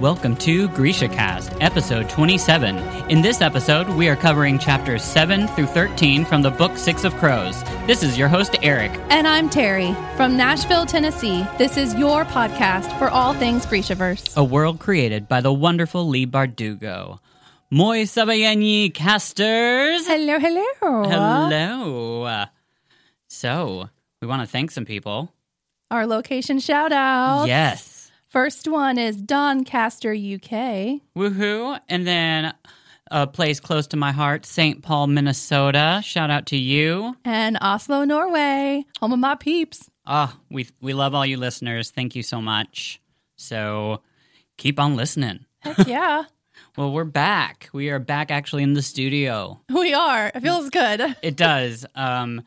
Welcome to Grisha Cast, episode 27. In this episode, we are covering chapters 7 through 13 from the book Six of Crows. This is your host, Eric. And I'm Terry from Nashville, Tennessee. This is your podcast for all things Grishaverse. A world created by the wonderful Leigh Bardugo. Moi Sabayani casters! Hello, hello. Hello. So, we want to thank some people. Our location shout out. Yes. First one is Doncaster, UK. Woohoo. And then a place close to my heart, St. Paul, Minnesota. Shout out to you. And Oslo, Norway, home of my peeps. Ah, we we love all you listeners. Thank you so much. So keep on listening. Heck yeah. well, we're back. We are back actually in the studio. We are. It feels good. It does. Um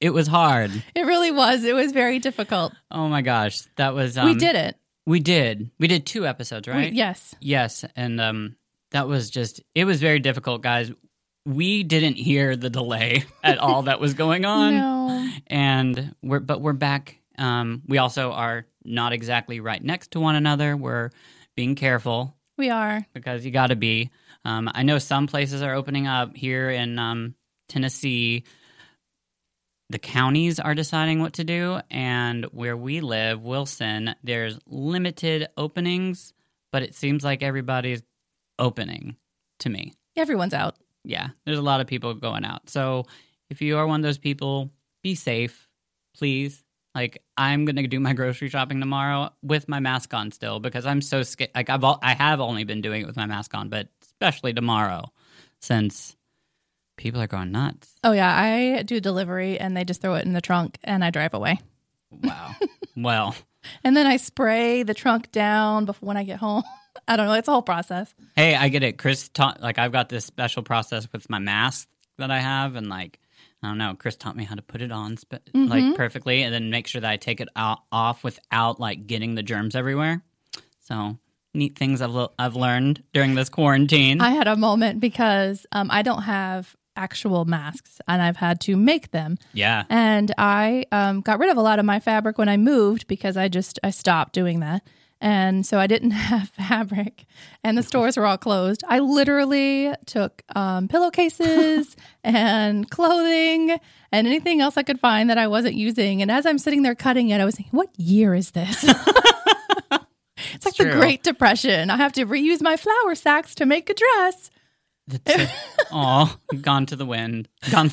it was hard. It really was. It was very difficult. Oh my gosh. That was um, we did it. We did. We did two episodes, right? We, yes. Yes, and um that was just it was very difficult, guys. We didn't hear the delay at all that was going on. No. And we're but we're back. Um we also are not exactly right next to one another. We're being careful We are. because you got to be. Um I know some places are opening up here in um Tennessee the counties are deciding what to do and where we live wilson there's limited openings but it seems like everybody's opening to me. Everyone's out. yeah there's a lot of people going out. So if you are one of those people be safe please. Like i'm gonna do my grocery shopping tomorrow with my mask on still because i'm so scared like i've al- i have only been doing it with my mask on but especially tomorrow since people are going nuts Oh, yeah. I do delivery and they just throw it in the trunk and I drive away. wow well And then I spray the trunk down before when I get home. I don't know. It's a whole process. Hey, I get it. Chris taught like I've got this special process with my mask that I have, and like I don't know. Chris taught me how to put it on spe- like perfectly, and then make sure that I take it off without like getting the germs everywhere. So neat things I've l- I've learned during this quarantine. I had a moment because um, I don't have actual masks and I've had to make them. yeah, And I um, got rid of a lot of my fabric when I moved because I just I stopped doing that. And so I didn't have fabric and the stores were all closed. I literally took um, pillowcases and clothing and anything else I could find that I wasn't using. And as I'm sitting there cutting it, I was thinking, what year is this? it's like the. Great Depression. I have to reuse my flour sacks to make a dress. Oh, gone to the wind, gone,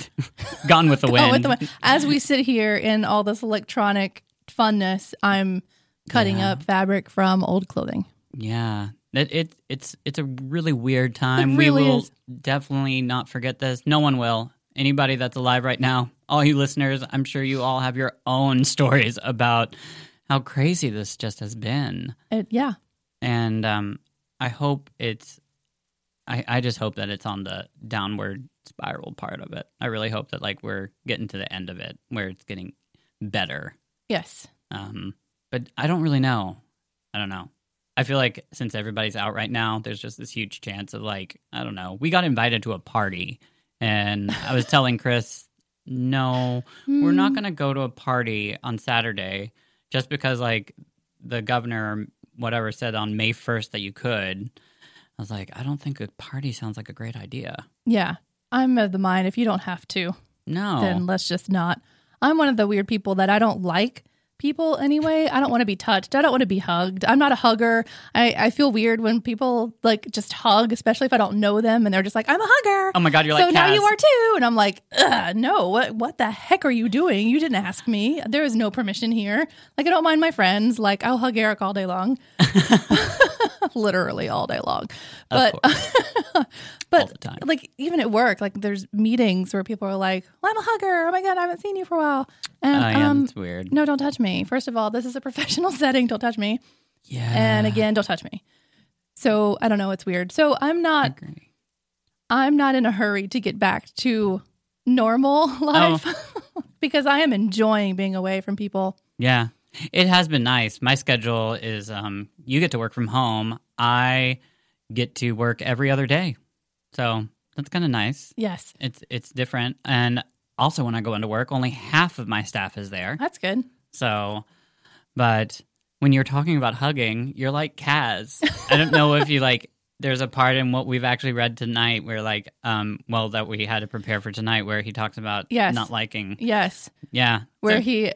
gone with the wind. With the wind. As we sit here in all this electronic funness, I'm cutting Yeah. up fabric from old clothing. Yeah. It, it it's it's a really weird time. It we will is. definitely not forget this. No one will. Anybody that's alive right now, all you listeners, I'm sure you all have your own stories about how crazy this just has been. It, yeah. And um I hope it's I, I just hope that it's on the downward spiral part of it. I really hope that like we're getting to the end of it where it's getting better. Yes. Um, but I don't really know. I don't know. I feel like since everybody's out right now, there's just this huge chance of like, I don't know. We got invited to a party, and I was telling Chris, no, we're not going to go to a party on Saturday just because like the governor or whatever said on May 1st that you could. I was like, I don't think a party sounds like a great idea. Yeah. I'm of the mind if you don't have to, No. then let's just not. I'm one of the weird people that I don't like people anyway. I don't want to be touched. I don't want to be hugged. I'm not a hugger. I, I feel weird when people like just hug, especially if I don't know them and they're just like, I'm a hugger. oh my God, you're so like, now you are too. And I'm like, no, what what the heck are you doing? You didn't ask me. There is no permission here. Like I don't mind my friends. Like I'll hug Eric all day long. Literally all day long. But but like even at work, like there's meetings where people are like, well, I'm a hugger. Oh my god, I haven't seen you for a while. And Oh, yeah, um that's weird. no, don't touch me. First of all, this is a professional setting. Don't touch me. Yeah. And again, don't touch me. So I don't know. It's weird. So I'm not. I'm not in a hurry to get back to normal life because I am enjoying being away from people. Yeah. It has been nice. My schedule is um you get to work from home. I get to work every other day. So that's kind of nice. Yes, It's it's different and also when I go into work only half of my staff is there. that's good. So but when you're talking about hugging, you're like Kaz. I don't know if you like. There's a part in what we've actually read tonight where, like, um, well, that we had to prepare for tonight, where he talks about Yes. not liking. Yes, Yeah. where So- he,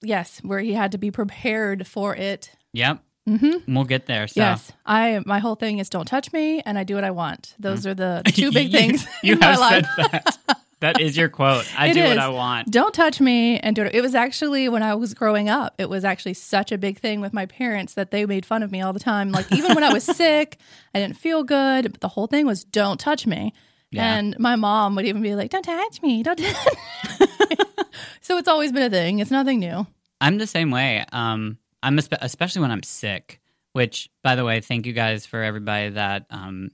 yes, where he had to be prepared for it. Yep. Mm-hmm. We'll get there. So. Yes, I. My whole thing is don't touch me, and I do what I want. Those are the two big You- things You in my have life. said that. that is your quote. I It do what I want. don't touch me and do it. It was actually when I was growing up, it was actually such a big thing with my parents that they made fun of me all the time. Like even when I was sick, I didn't feel good. But the whole thing was don't touch me. Yeah. And my mom would even be like, "Don't touch me, don't." touch me." so it's always been a thing. It's nothing new. I'm the same way. Um, I'm espe- especially when I'm sick. Which, by the way, thank you guys for everybody that um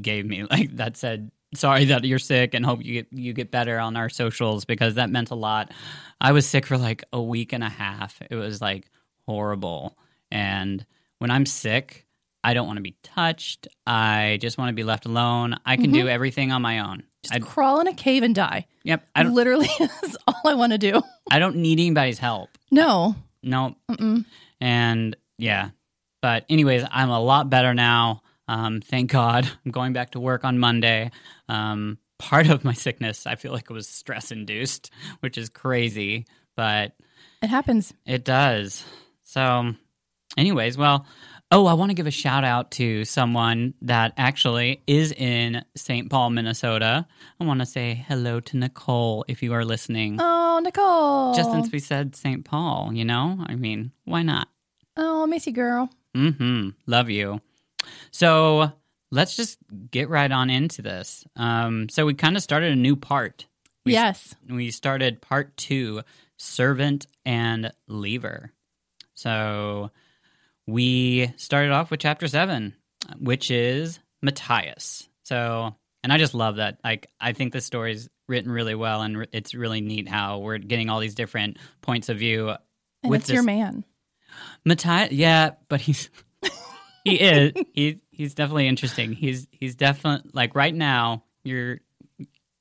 gave me like that said sorry that you're sick and hope you get you get better on our socials because that meant a lot. I was sick for like a week and a half. It was like horrible. And when I'm sick, I don't want to be touched. I just want to be left alone. I can do everything on my own. Just I, crawl in a cave and die. yep. I. Literally, is all I want to do. I don't need anybody's help. No, No. Mm-mm. And yeah. But anyways, I'm a lot better now. Um, thank God. I'm going back to work on Monday. Um, part of my sickness, I feel like it was stress induced, which is crazy, but it happens. it does. So, anyways, well, oh, I want to give a shout out to someone that actually is in St. Paul, Minnesota. I want to say hello to Nicole if you are listening. Oh, Nicole. Just since we said St. Paul, you know? I mean, why not? Oh, Missy girl. Mm-hmm. Love you. So let's just get right on into this. Um, so we kind of started a new part. We, yes. We started part two, servant and lever. So we started off with chapter seven, which is Matthias. So, and I just love that. Like, I think this story's written really well, and re- it's really neat how we're getting all these different points of view. And with it's your man. Matthias, yeah, but he's he is he's he's definitely interesting. He's he's definitely like right now. You're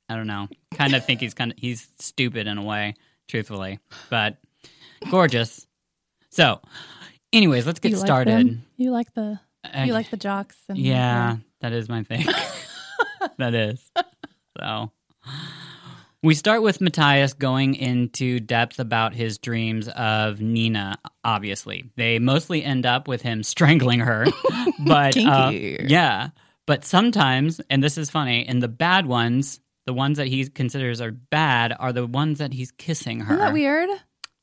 I don't know. Kind of think he's kind of he's stupid in a way, truthfully, but gorgeous. So, anyways, let's get you started. them? You like the you like the jocks and yeah, that is my thing. that is. So we start with Matthias going into depth about his dreams of Nina, obviously. They mostly end up with him strangling her. but uh, yeah. But sometimes, and this is funny, in the bad ones, the ones that he considers are bad are the ones that he's kissing her. Isn't that weird?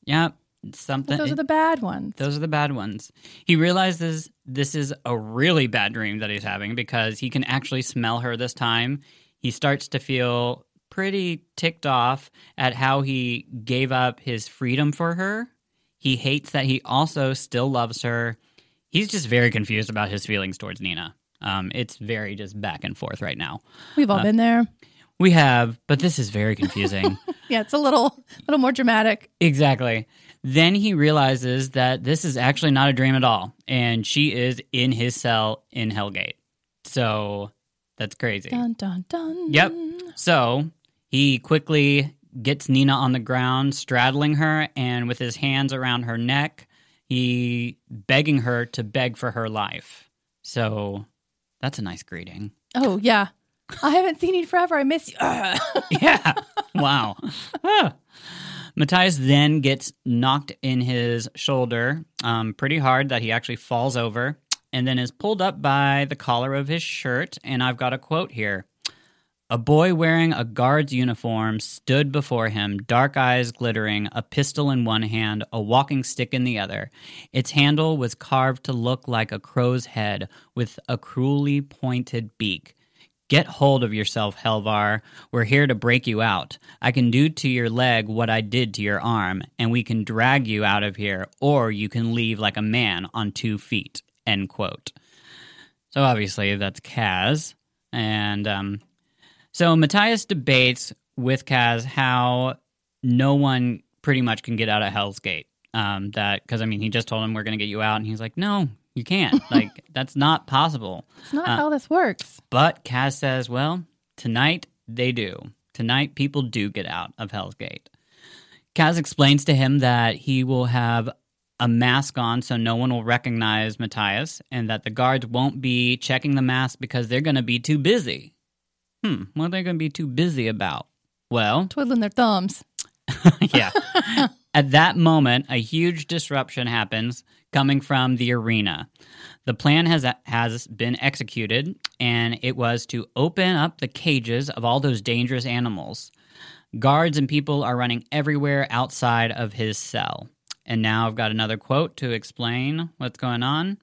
Yeah. Something Those are the bad ones. those are the bad ones. He realizes this is a really bad dream that he's having because he can actually smell her this time. He starts to feel pretty ticked off at how he gave up his freedom for her. He hates that he also still loves her. He's just very confused about his feelings towards Nina. Um, it's very just back and forth right now. We've all been there. We have, but this is very confusing. Yeah, it's a little little more dramatic. Exactly. Then he realizes that this is actually not a dream at all, and she is in his cell in Hellgate. So that's crazy. Dun dun dun. Yep. So he quickly gets Nina on the ground, straddling her, and with his hands around her neck, he begging her to beg for her life. So that's a nice greeting. Oh yeah. I haven't seen you forever. I miss you. Yeah. Wow. Ah. Matthias then gets knocked in his shoulder um, pretty hard that he actually falls over and then is pulled up by the collar of his shirt. And I've got a quote here. A boy wearing a guard's uniform stood before him, dark eyes glittering, a pistol in one hand, a walking stick in the other. Its handle was carved to look like a crow's head with a cruelly pointed beak. Get hold of yourself, Helvar. We're here to break you out. I can do to your leg what I did to your arm, and we can drag you out of here, or you can leave like a man on two feet. End quote. So obviously that's Kaz. And um, so Matthias debates with Kaz how no one pretty much can get out of Hell's Gate. Um, that because I mean he just told him we're to get you out, and he's like, no, you can't. like that's not possible. It's not Uh, how this works. But Kaz says, well, tonight they do. Tonight people do get out of Hell's Gate. Kaz explains to him that he will have a mask on so no one will recognize Matthias, and that the guards won't be checking the mask because they're going to be too busy. Hmm, what are they going to be too busy about? Well, Twiddling their thumbs. yeah. At that moment, a huge disruption happens coming from the arena. The plan has has been executed, and it was to open up the cages of all those dangerous animals. Guards and people are running everywhere outside of his cell. And now I've got another quote to explain what's going on.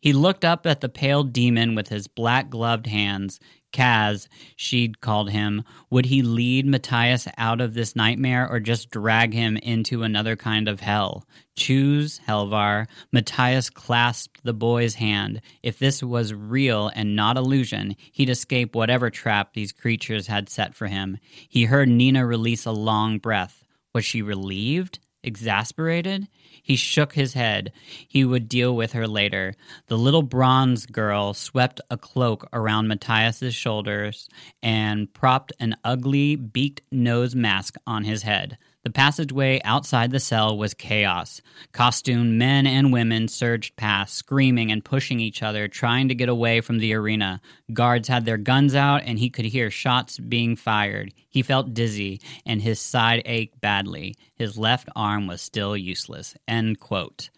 He looked up at the pale demon with his black gloved hands. Kaz, she'd called him. Would he lead Matthias out of this nightmare or just drag him into another kind of hell? Choose, Helvar. Matthias clasped the boy's hand. If this was real and not illusion, he'd escape whatever trap these creatures had set for him. He heard Nina release a long breath. Was she relieved? Exasperated? He shook his head. He would deal with her later. The little bronze girl swept a cloak around Matthias's shoulders and propped an ugly beaked nose mask on his head. The passageway outside the cell was chaos. Costumed men and women surged past, screaming and pushing each other, trying to get away from the arena. Guards had their guns out, and he could hear shots being fired. He felt dizzy, and his side ached badly. His left arm was still useless. End quote.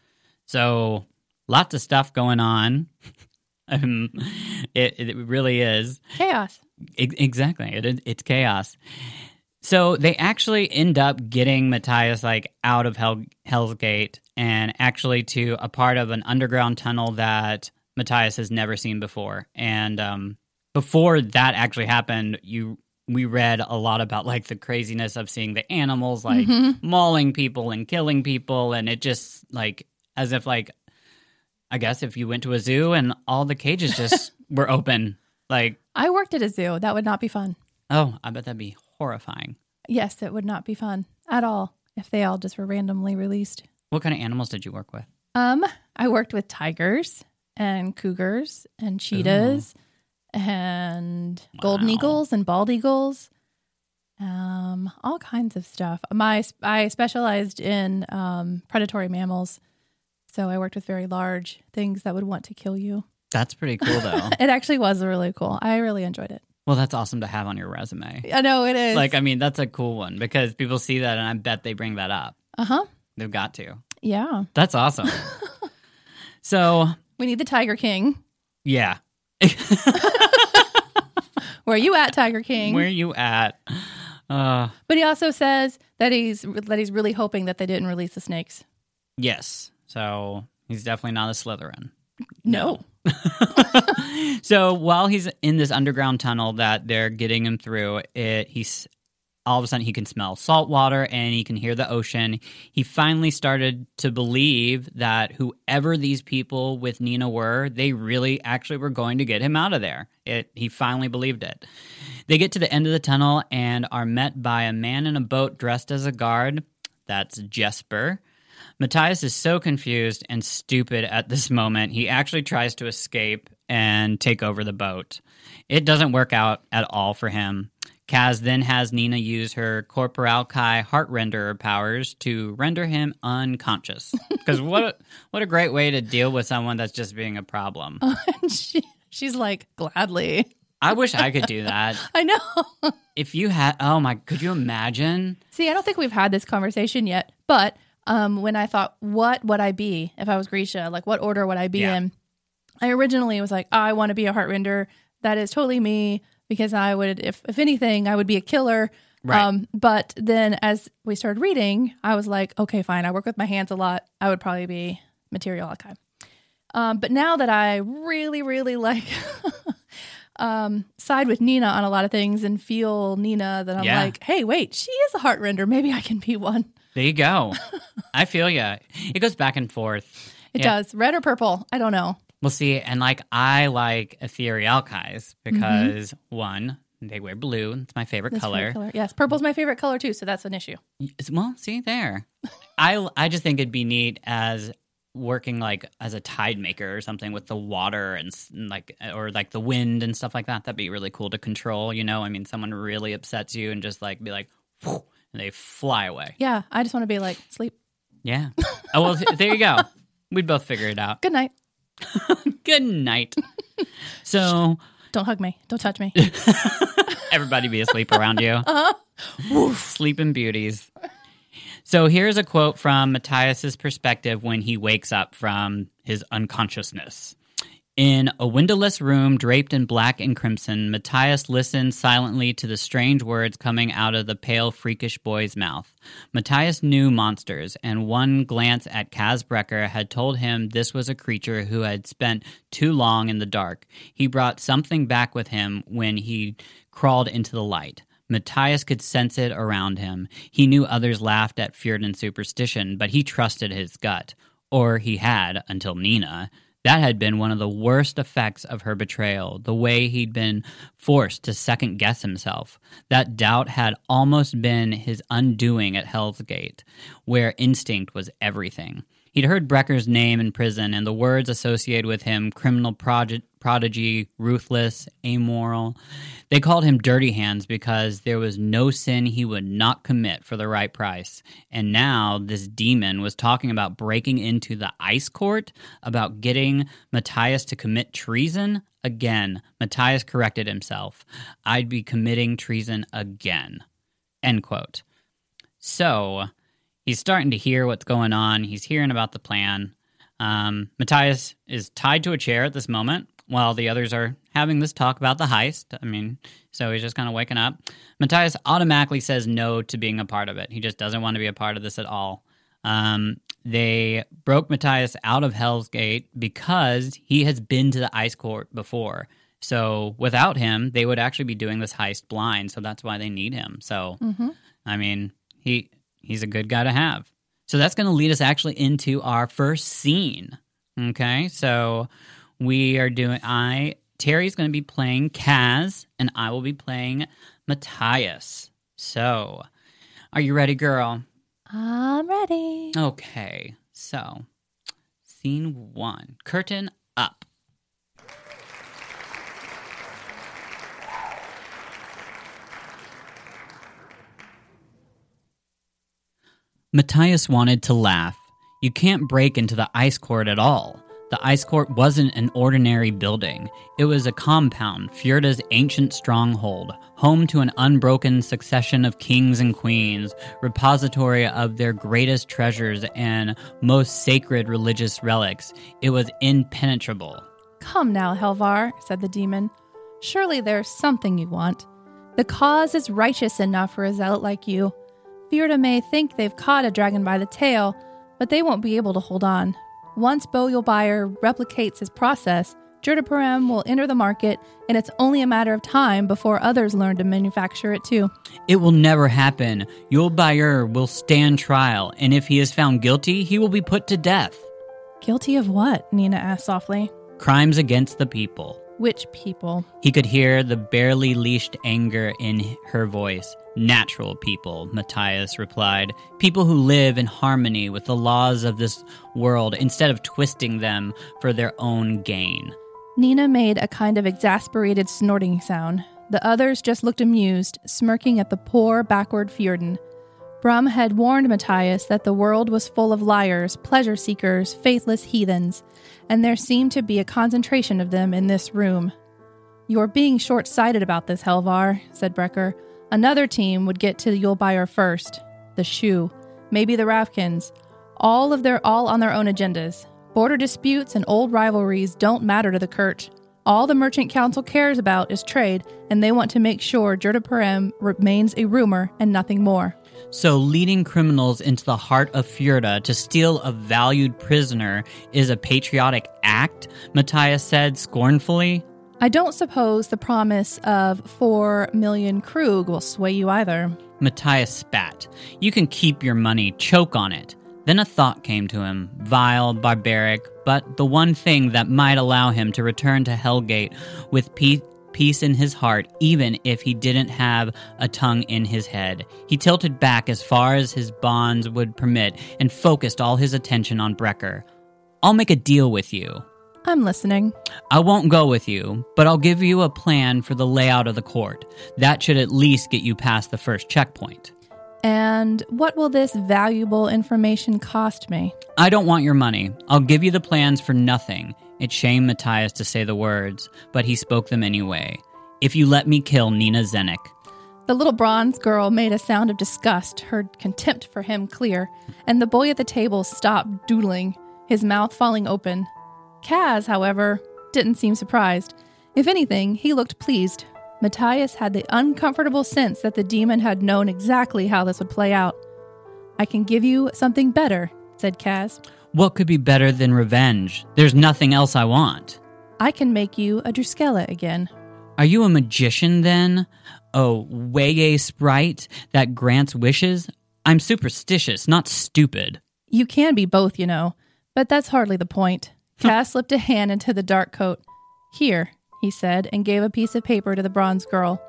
So, lots of stuff going on. um, it, it really is. Chaos. Ex- exactly. It, it's chaos. So they actually end up getting Matthias like out of Hell, Hell's Gate and actually to a part of an underground tunnel that Matthias has never seen before. And um, before that actually happened, you we read a lot about like the craziness of seeing the animals like Mhm. mauling people and killing people, and it just like as if like I guess if you went to a zoo and all the cages just were open, like I worked at a zoo. That would not be fun. oh, I bet that'd be horrifying. Yes, it would not be fun at all if they all just were randomly released. What kind of animals did you work with? Um, I worked with tigers and cougars and cheetahs and golden eagles and bald eagles. Um, all kinds of stuff. My I specialized in um, predatory mammals, so I worked with very large things that would want to kill you. That's pretty cool, though. It actually was really cool. I really enjoyed it. Well, that's awesome to have on your resume. I know it is. Like, I mean, that's a cool one because people see that, and I bet they bring that up. uh huh. They've got to. Yeah. That's awesome. so, We need the Tiger King. yeah, Where are you at, Tiger King? where are you at? Uh, But he also says that he's that he's really hoping that they didn't release the snakes. yes. So he's definitely not a Slytherin. No. so while he's in this underground tunnel that they're getting him through, it he's all of a sudden he can smell salt water and he can hear the ocean. He finally started to believe that whoever these people with Nina were, they really actually were going to get him out of there. It he finally believed it. They get to the end of the tunnel and are met by a man in a boat dressed as a guard. That's Jesper. Matthias is so confused and stupid at this moment, he actually tries to escape and take over the boat. It doesn't work out at all for him. Kaz then has Nina use her Corporalki heart renderer powers to render him unconscious. Because what a, what a great way to deal with someone that's just being a problem. and she, she's like, gladly. I wish I could do that. I know. If you had, oh my, could you imagine? See, I don't think we've had this conversation yet, but um, when I thought, what would I be if I was Grisha? Like, what order would I be Yeah. in? I originally was like, I want to be a heart render. That is totally me because I would, if if anything, I would be a killer. Right. Um, but then as we started reading, I was like, okay, fine. I work with my hands a lot. I would probably be Materialki. Um, but now that I really, really like um, side with Nina on a lot of things and feel Nina, that I'm Yeah. like, hey, wait, she is a heart render. Maybe I can be one. There you go. I feel ya. It goes back and forth. It Yeah. does. Red or purple? I don't know. We'll see. And like, I like Etherealkis because mm-hmm. one, they wear blue. It's my favorite That's color. favorite Yes, purple's my favorite color too, so that's an issue. Well, see there. I I just think it'd be neat as working like as a tide maker or something with the water and, and like uh, or like the wind and stuff like that. That'd be really cool to control. You know, I mean, someone really upsets you and just like be like, "Whew," and they fly away. Yeah, I just want to be like sleep. Yeah. Oh well, th- there you go. We'd both figure it out. Good night. Good night. So Don't hug me. Don't touch me. everybody be asleep around you. Uh-huh. Sleeping beauties. So here's a quote from Matthias's perspective when he wakes up from his unconsciousness. In a windowless room draped in black and crimson, Matthias listened silently to the strange words coming out of the pale, freakish boy's mouth. Matthias knew monsters, and one glance at Kaz Brecker had told him this was a creature who had spent too long in the dark. He brought something back with him when he crawled into the light. Matthias could sense it around him. He knew others laughed at fear and superstition, but he trusted his gut. Or he had until Nina. That had been one of the worst effects of her betrayal, the way he'd been forced to second guess himself. That doubt had almost been his undoing at Hell's Gate, where instinct was everything. He'd heard Brecker's name in prison and the words associated with him criminal prod- prodigy, ruthless, amoral. They called him Dirty Hands because there was no sin he would not commit for the right price. And now this demon was talking about breaking into the ice court, about getting Matthias to commit treason. Again, Matthias corrected himself. I'd be committing treason again. End quote. So he's starting to hear what's going on. He's hearing about the plan. Um, Matthias is tied to a chair at this moment while the others are having this talk about the heist. I mean, so he's just kind of waking up. Matthias automatically says no to being a part of it. He just doesn't want to be a part of this at all. Um, they broke Matthias out of Hell's Gate because he has been to the ice court before. So without him, they would actually be doing this heist blind. So that's why they need him. So, I mean, he he's a good guy to have. So that's going to lead us actually into our first scene. Okay, so we are doing. I Terry's going to be playing Kaz, and I will be playing Matthias. So, are you ready, girl? I'm ready. Okay, so scene one, curtain up. Matthias wanted to laugh. You can't break into the ice court at all. The ice court wasn't an ordinary building. It was a compound, Fjorda's ancient stronghold, home to an unbroken succession of kings and queens, repository of their greatest treasures and most sacred religious relics. It was impenetrable. Come now, Helvar, said the demon. Surely there's something you want. The cause is righteous enough for a zealot like you. Fjorda may think they've caught a dragon by the tail, but they won't be able to hold on. Once Bo Yul-Bayur replicates his process, jurda parem will enter the market, and it's only a matter of time before others learn to manufacture it too. It will never happen. Yul-Bayur will stand trial, and if he is found guilty, he will be put to death. Guilty of what? Nina asked softly. Crimes against the people. Which people? He could hear the barely leashed anger in her voice. Natural people, Matthias replied. People who live in harmony with the laws of this world instead of twisting them for their own gain. Nina made a kind of exasperated snorting sound. The others just looked amused, smirking at the poor, backward Fjordan. Brum had warned Matthias that the world was full of liars, pleasure seekers, faithless heathens, and there seemed to be a concentration of them in this room. You're being short sighted about this, Helvar, said Brecker. Another team would get to Yul-Bayur first. The Shu, maybe the Ravkans. All of their all on their own agendas. Border disputes and old rivalries don't matter to the Kerch. All the Merchant Council cares about is trade, and they want to make sure jurda parem remains a rumor and nothing more. So, leading criminals into the heart of Fjorda to steal a valued prisoner is a patriotic act, Matthias said scornfully. I don't suppose the promise of four million Krug will sway you either. Matthias spat. You can keep your money, choke on it. Then a thought came to him, vile, barbaric, but the one thing that might allow him to return to Hellgate with peace, peace in his heart, even if he didn't have a tongue in his head. He tilted back as far as his bonds would permit and focused all his attention on Brecker. I'll make a deal with you. I'm listening. I won't go with you, but I'll give you a plan for the layout of the court. That should at least get you past the first checkpoint. And what will this valuable information cost me? I don't want your money. I'll give you the plans for nothing. It shamed Matthias to say the words, but he spoke them anyway. If you let me kill Nina Zenik. The little bronze girl made a sound of disgust, her contempt for him clear, and the boy at the table stopped doodling, his mouth falling open. Kaz, however, didn't seem surprised. If anything, he looked pleased. Matthias had the uncomfortable sense that the demon had known exactly how this would play out. I can give you something better, said Kaz. What could be better than revenge? There's nothing else I want. I can make you a drüskelle again. Are you a magician then? Oh, Weye sprite that grants wishes? I'm superstitious, not stupid. You can be both, you know, but that's hardly the point. Kaz slipped a hand into the dark coat. Here, he said, and gave a piece of paper to the bronze girl.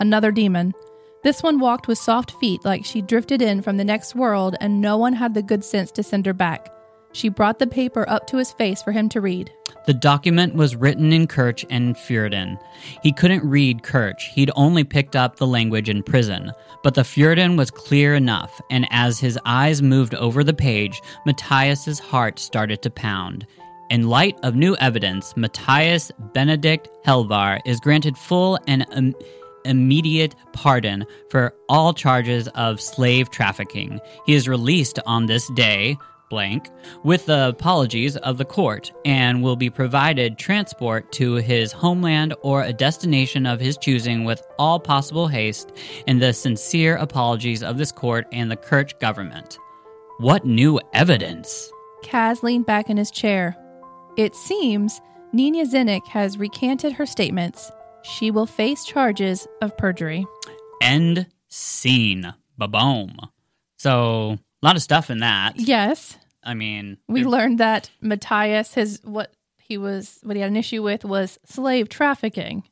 Another demon. This one walked with soft feet like she drifted in from the next world, and no one had the good sense to send her back. She brought the paper up to his face for him to read. The document was written in Kerch and Fjordan. He couldn't read Kerch, he'd only picked up the language in prison. But the Fjordan was clear enough, and as his eyes moved over the page, Matthias's heart started to pound. In light of new evidence, Matthias Benedict Helvar is granted full and um, immediate pardon for all charges of slave trafficking. He is released on this day, blank, with the apologies of the court, and will be provided transport to his homeland or a destination of his choosing with all possible haste, and the sincere apologies of this court and the Kerch government. What new evidence? Kaz leaned back in his chair. It seems Nina Zenik has recanted her statements. She will face charges of perjury. End scene. Ba-boom. So, a lot of stuff in that. Yes, I mean, we learned that Matthias, his what he was, what he had an issue with was slave trafficking.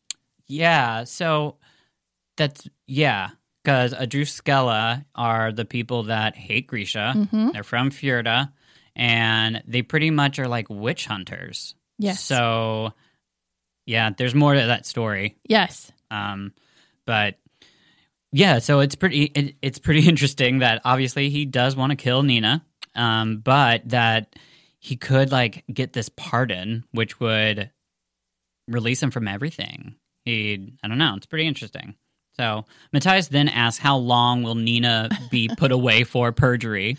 Yeah, so that's yeah, because a drüskelle are the people that hate Grisha. Mm-hmm. They're from Fjorda, and they pretty much are like witch hunters. Yes. So yeah, there's more to that story. Yes. Um, but yeah, so it's pretty it, it's pretty interesting that obviously he does want to kill Nina, um, but that he could like get this pardon, which would release him from everything. He, I don't know, it's pretty interesting. So Matthias then asks, "How long will Nina be put away for perjury?"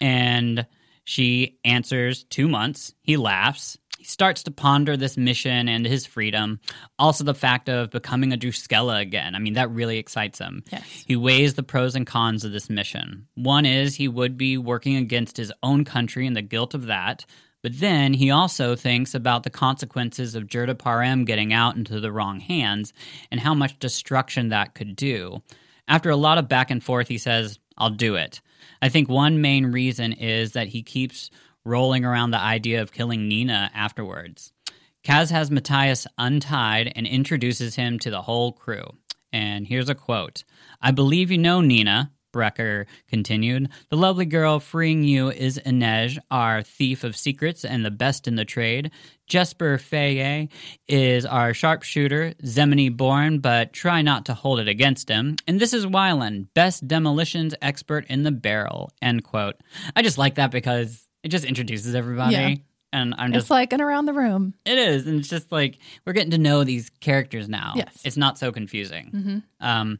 And she answers, two months. He laughs. He starts to ponder this mission and his freedom. Also, the fact of becoming a drüskelle again. I mean, that really excites him. Yes. He weighs the pros and cons of this mission. One is he would be working against his own country and the guilt of that. But then he also thinks about the consequences of Parem getting out into the wrong hands and how much destruction that could do. After a lot of back and forth, he says, I'll do it. I think one main reason is that he keeps rolling around the idea of killing Nina afterwards. Kaz has Matthias untied and introduces him to the whole crew. And here's a quote I believe you know Nina, Brecker continued. The lovely girl freeing you is Inej, our thief of secrets and the best in the trade. Jesper Faye is our sharpshooter, Zemeni born, but try not to hold it against him. And this is Wylan, best demolitions expert in the barrel. End quote. I just like that because it just introduces everybody. Yeah. And I'm just It's like and around the room. it is, and it's just like we're getting to know these characters now. Yes. it's not so confusing. Mhm. Um,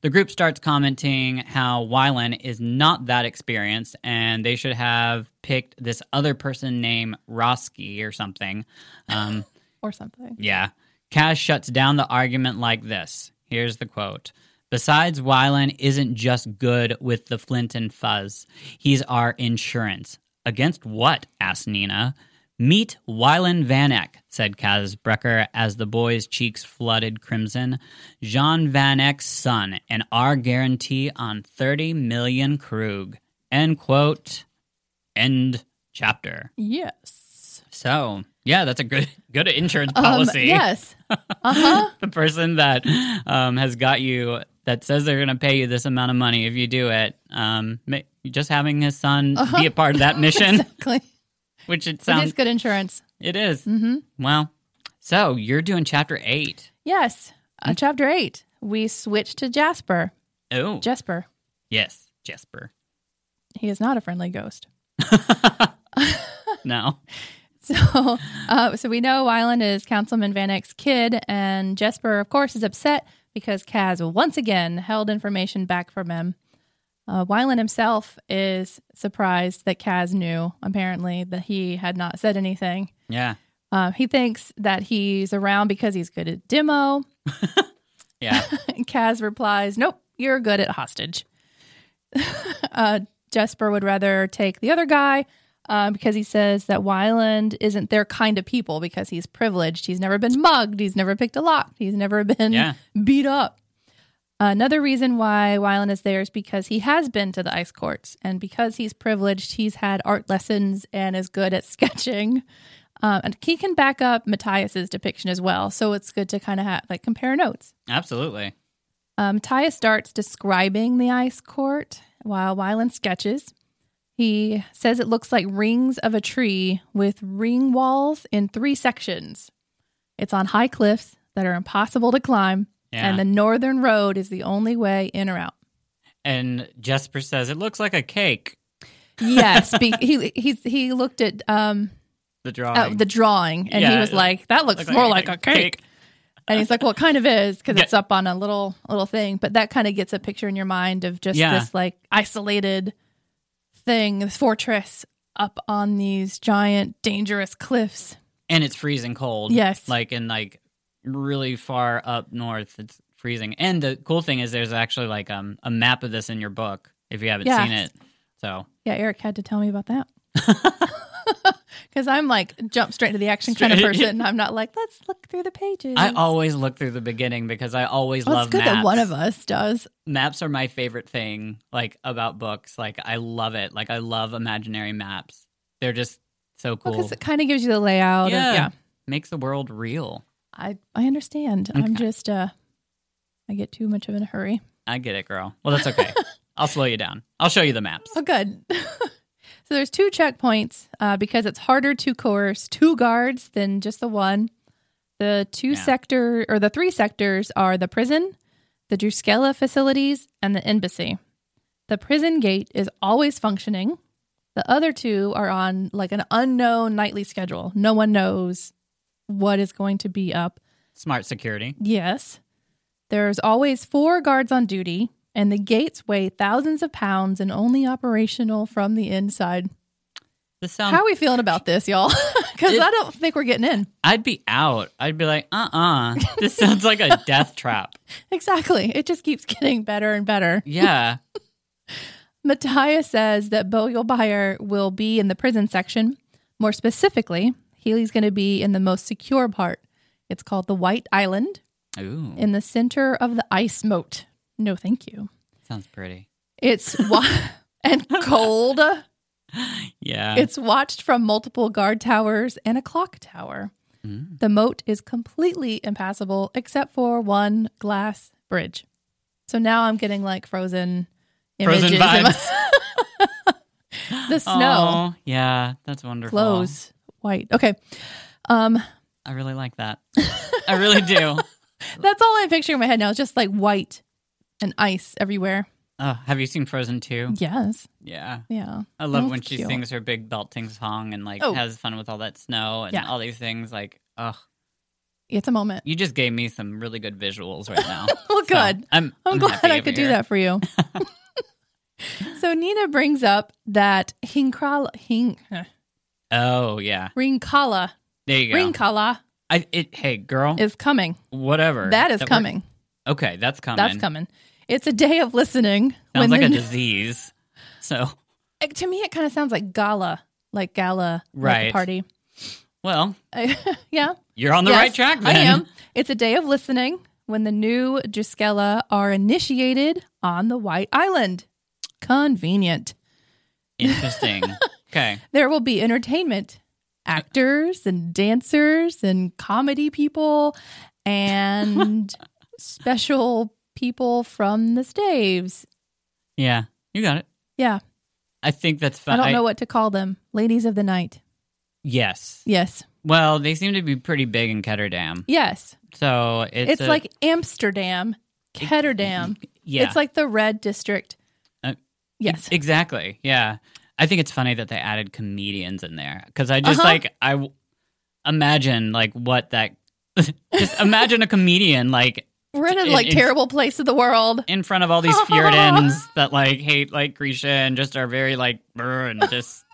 the group starts commenting how Wylan is not that experienced, and they should have picked this other person named Roski or something. Um, Or something. yeah. Kaz shuts down the argument like this. Here's the quote. Besides, Wylan isn't just good with the flint and fuzz. He's our insurance. Against what? asked Nina. Meet Wylan Van Eck, said Kaz Brecker as the boy's cheeks flooded crimson. Jan Van Eck's son, and our guarantee on 30 million Krug. End quote. End chapter. Yes. So, yeah, that's a good good insurance Um, policy. yes. Uh huh. the person that um, has got you that says they're going to pay you this amount of money if you do it. Um, just having his son Uh-huh. be a part of that mission, exactly. Which it It sounds is good insurance. it is. Mm-hmm. Well, so you're doing chapter eight. Yes. Uh, chapter eight. We switch to Jasper. Oh, Jasper. yes, Jasper. He is not a friendly ghost. no. So, uh, so we know Wylan is Councilman Van Eck's kid, and Jesper, of course, is upset because Kaz once again held information back from him. Uh, Wylan himself is surprised that Kaz knew, apparently, that he had not said anything. Yeah. Uh, he thinks that he's around because he's good at demo. Yeah. Kaz replies, Nope, you're good at hostage. uh, Jesper would rather take the other guy uh, because he says that Wylan isn't their kind of people because he's privileged. He's never been mugged. He's never picked a lock. He's never been Yeah. beat up. Another reason why Wylan is there is because he has been to the ice courts, and because he's privileged, he's had art lessons and is good at sketching. Um, and he can back up Matthias's depiction as well, so it's good to kind of have like compare notes. Absolutely. Um, Matthias starts describing the ice court while Wylan sketches. He says it looks like rings of a tree with ring walls in three sections. It's on high cliffs that are impossible to climb, Yeah. and the northern road is the only way in or out. And Jesper says it looks like a cake. Yes, be- he he's, he looked at um The drawing. uh, the drawing and he was like, "That looks Looks more like, a cake." cake. And he's like, "Well, it kind of is because Yeah. it's up on a little little thing." But that kind of gets a picture in your mind of just Yeah. this like isolated thing, this fortress up on these giant, dangerous cliffs. And it's freezing cold. Yes. Like in like really far up north, it's freezing. And the cool thing is there's actually like um a map of this in your book if you haven't seen it. So Yeah, Eric had to tell me about that. Because I'm like jump straight to the action kind of person. I'm not like let's look through the pages. I always look through the beginning because I always well, love it's good maps. that one of us does. maps are my favorite thing like about books. Like I love it. Like I love imaginary maps. They're just so cool. Because it kind of gives you the layout. yeah. Of, yeah. Makes the world real. I I understand. I'm just uh I get too much of in a hurry. I get it, girl. Well, that's okay. I'll slow you down. I'll show you the maps. Oh, good. so there's two checkpoints uh, because it's harder to coerce two guards than just the one. The two Yeah. sector or the three sectors are the prison, the drüskelle facilities, and the embassy. The prison gate is always functioning. The other two are on like an unknown nightly schedule. No one knows what is going to be up. Smart security. Yes. There's always four guards on duty, and the gates weigh thousands of pounds and only operational from the inside. This sounds. How are we feeling about this, y'all? Because I don't think we're getting in. I'd be out. I'd be like, uh uh This sounds like a death trap. Exactly. It just keeps getting better and better. Yeah. Matthias says that Bo Yul-Bayur will be in the prison section. More specifically, Healy's going to be in the most secure part. It's called the White Island Ooh. in the center of the ice moat. No, thank you. Sounds pretty. It's wa- and cold. Yeah. It's watched from multiple guard towers and a clock tower. Mm. The moat is completely impassable except for one glass bridge. So now I'm getting like frozen images. Frozen vibes. the snow Oh, yeah. That's wonderful. glows white. Okay. Um, I really like that. I really do. that's all I'm picturing in my head now. It's just like white and ice everywhere. Oh, have you seen Frozen 2? Yes. Yeah. Yeah. I love That's when she cute. sings her big belting song and like Oh. has fun with all that snow and Yeah. all these things. Like, ugh, It's a moment. you just gave me some really good visuals right now. Well, So, good. I'm, I'm, I'm glad I could do that for you. so Nina brings up that Hinkral Hink, Oh yeah, Hringkälla, there you go. Hringkälla I it. Hey, girl. is coming. whatever. That is we're- coming. Okay, that's coming. That's coming. It's a day of listening. Sounds like the- a disease. So, Uh, to me, it kind of sounds like gala, like gala like Right. party. well, yeah, you're on the Yes, right track. Then. I am. It's a day of listening when the new Juskella are initiated on the White Island. Convenient. Interesting. okay. There will be entertainment, actors and dancers and comedy people and special people from the staves. Yeah, you got it. Yeah, I think that's fine. I don't know what to call them. Ladies of the night. Yes. Yes. Well, they seem to be pretty big in Ketterdam. Yes. So it's, It's, a- like Amsterdam, Ketterdam. yeah. It's like the red district. Uh, Yes. Exactly. Yeah. I think it's funny that they added comedians in there because I just Uh-huh. like I w- imagine like what that. just imagine a comedian like We're in a like it's- terrible place of the world. in front of all these Fjordans that like hate like Grisha and just are very like and just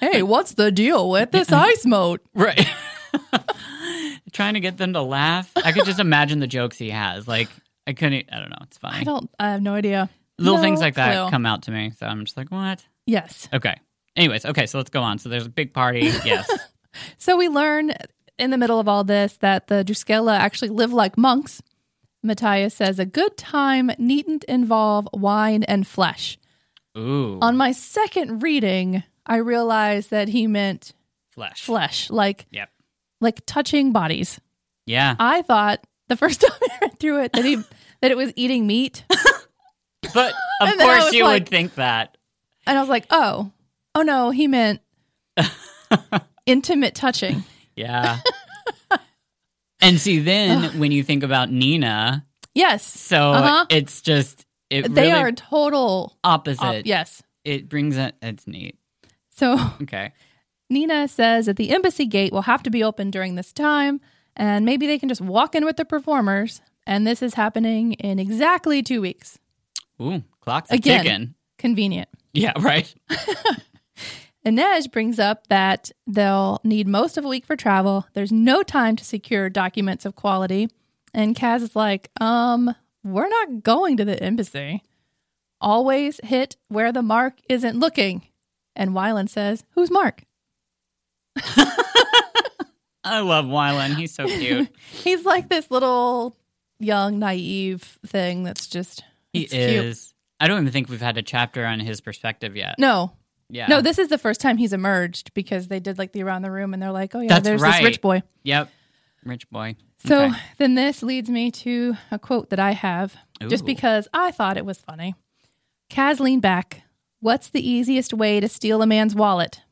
Hey, what's the deal with this ice moat? right. Trying to get them to laugh. I could just imagine the jokes he has. Like I couldn't. I don't know. It's funny. I don't. I have no idea. Little No things like that clue. come out to me, so I'm just like, what? Yes. Okay. Anyways, okay, so let's go on. So there's a big party. Yes. So we learn in the middle of all this that the Drüskelle actually live like monks. Matthias says a good time needn't involve wine and flesh. Ooh. On my second reading, I realized that he meant flesh. flesh, like Yep. like touching bodies. Yeah. I thought the first time I read through it that he that it was eating meat, But of And then I course you like- would think that. And I was like, oh, oh no, he meant intimate touching. Yeah. and see then when you think about Nina, Yes, so Uh-huh. it's just it they really are total. opposite. Op- yes. It brings it it's neat. So Okay. Nina says that the embassy gate will have to be open during this time, and maybe they can just walk in with the performers. And this is happening in exactly two weeks. Ooh, clock's Again. ticking. Convenient. Yeah, right. Inej brings up that they'll need most of a week for travel. There's no time to secure documents of quality. And Kaz is like, um, we're not going to the embassy. Always hit where the mark isn't looking. And Wylan says, Who's Mark? I love Wylan. He's so cute. He's like this little young, naive thing that's just. he it's cute. I don't even think we've had a chapter on his perspective yet. No, Yeah. no, this is the first time he's emerged because they did like the around the room and they're like, oh, yeah, That's there's right. this rich boy. Yep. Rich boy. So Okay. then this leads me to a quote that I have just because I thought it was funny. Kaz leaned back. What's the easiest way to steal a man's wallet?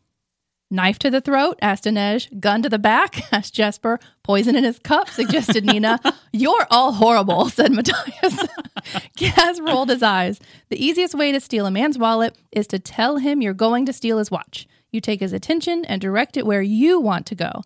Knife to the throat, asked Inej. Gun to the back, asked Jesper. Poison in his cup, suggested Nina. You're all horrible, said Matthias. Kaz rolled his eyes. The easiest way to steal a man's wallet is to tell him you're going to steal his watch. You take his attention and direct it where you want to go.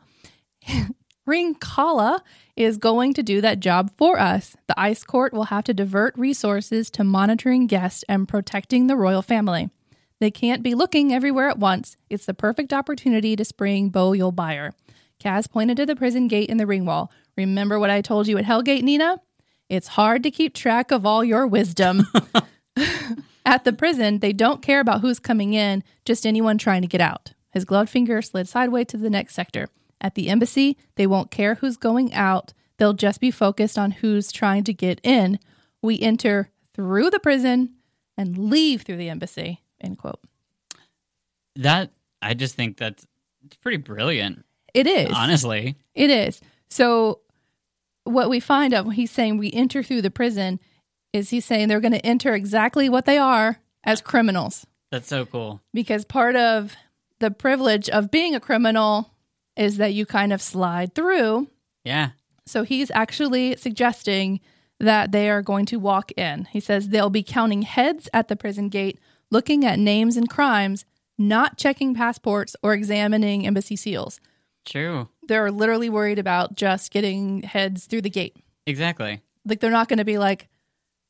Hringkälla is going to do that job for us. The ice court will have to divert resources to monitoring guests and protecting the royal family. They can't be looking everywhere at once. It's the perfect opportunity to spring Bo Buyer. Kaz pointed to the prison gate in the ring wall. Remember what I told you at Hellgate, Nina? It's hard to keep track of all your wisdom. At the prison, they don't care about who's coming in, just anyone trying to get out. His gloved finger slid sideways to the next sector. At the embassy, they won't care who's going out. They'll just be focused on who's trying to get in. We enter through the prison and leave through the embassy. End quote. That I just think that's it's pretty brilliant. It is. Honestly. It is. So what we find out when he's saying we enter through the prison is he's saying they're going to enter exactly what they are as criminals. That's so cool. because part of the privilege of being a criminal is that you kind of slide through. Yeah. So he's actually suggesting that they are going to walk in. He says they'll be counting heads at the prison gate, looking at names and crimes, not checking passports or examining embassy seals. True. They're literally worried about just getting heads through the gate. Exactly. Like they're not going to be like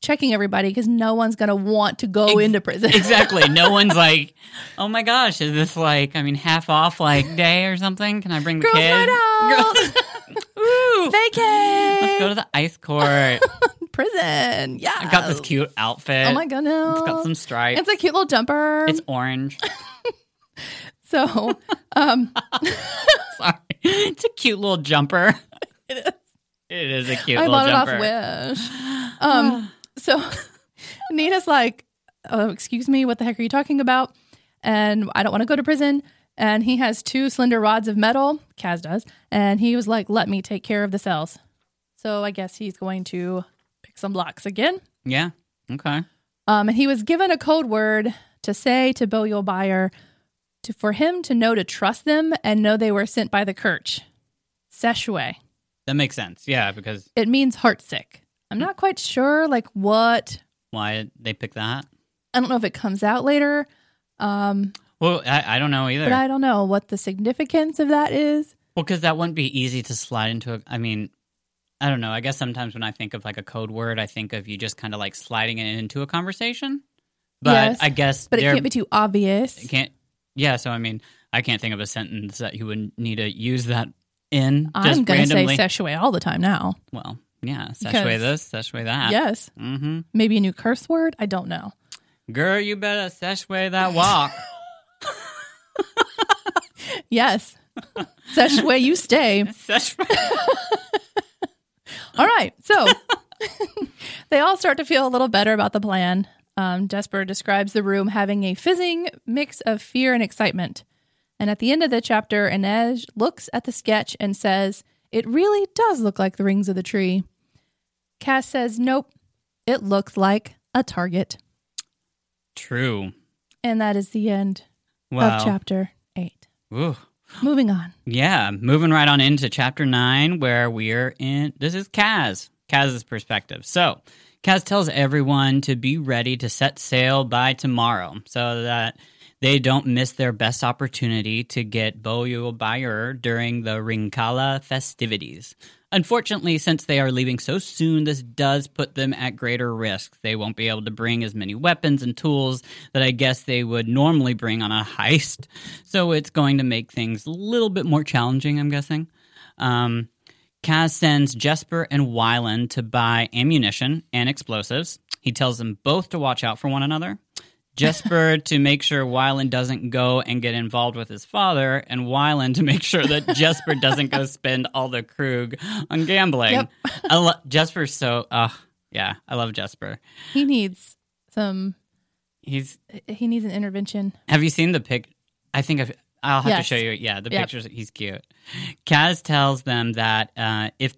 checking everybody because no one's going to want to go Ex- into prison. Exactly. No one's like, oh my gosh, is this like, I mean, half off like day or something? Can I bring the Girls' kids? night out. Woo! Vacay. Let's go to the ice court. prison. Yeah. I got this cute outfit. Oh my goodness. It's got some stripes. It's a cute little jumper. It's orange. so, um, Sorry. It's a cute little jumper. It is. It is a cute I little bought jumper. it off Wish. Um, so Nina's like, oh, excuse me, what the heck are you talking about? And I don't want to go to prison. And he has two slender rods of metal, Kaz does. And he was like, let me take care of the cells. So I guess he's going to pick some blocks again. Yeah. Okay. Um, and he was given a code word to say to Bo Yul-Bayur to for him to know to trust them and know they were sent by the Kerch. Seshue. That makes sense. Yeah, because It means heartsick. I'm not quite sure like what why they picked that? I don't know if it comes out later, um, Well, I, I don't know either. but I don't know what the significance of that is. Well, because that wouldn't be easy to slide into. A, I mean, I don't know. I guess sometimes when I think of like a code word, I think of you just kind of like sliding it into a conversation. But Yes, I guess But it can't be too obvious. it can't. Yeah, so I mean, I can't think of a sentence that you would need to use that in. Just I'm going to say sexuay all the time now. well, yeah, sashway this, sashway that. yes. Mm-hmm. Maybe a new curse word? I don't know. Girl, you better sashway that walk. Yes. Seshway, you stay. sashway. All right. So they all start to feel a little better about the plan. Um, Jesper describes the room having a fizzing mix of fear and excitement. And at the end of the chapter, Inej looks at the sketch and says, It really does look like the rings of the tree. Kaz says, Nope, it looks like a target. True. And that is the end Wow. of chapter eight. Ooh. Moving on. Yeah, moving right on into chapter nine, where we're in. This is Kaz, Kaz's perspective. So, Kaz tells everyone to be ready to set sail by tomorrow so that they don't miss their best opportunity to get Bo Yul-Bayur during the Hringkälla festivities. Unfortunately, since they are leaving so soon, this does put them at greater risk. They won't be able to bring as many weapons and tools that I guess they would normally bring on a heist. So it's going to make things a little bit more challenging, I'm guessing. Um, Kaz sends Jesper and Wylan to buy ammunition and explosives. He tells them both to watch out for one another. Jesper to make sure Wylan doesn't go and get involved with his father, and Wylan to make sure that Jesper doesn't go spend all the Kruge on gambling. Yep. I lo- Jesper's so, uh, yeah, I love Jesper. He needs some, He's. he needs an intervention. Have you seen the pic? I think I've, I'll have to show you. Yeah, the Yep. pictures. He's cute. Kaz tells them that uh, if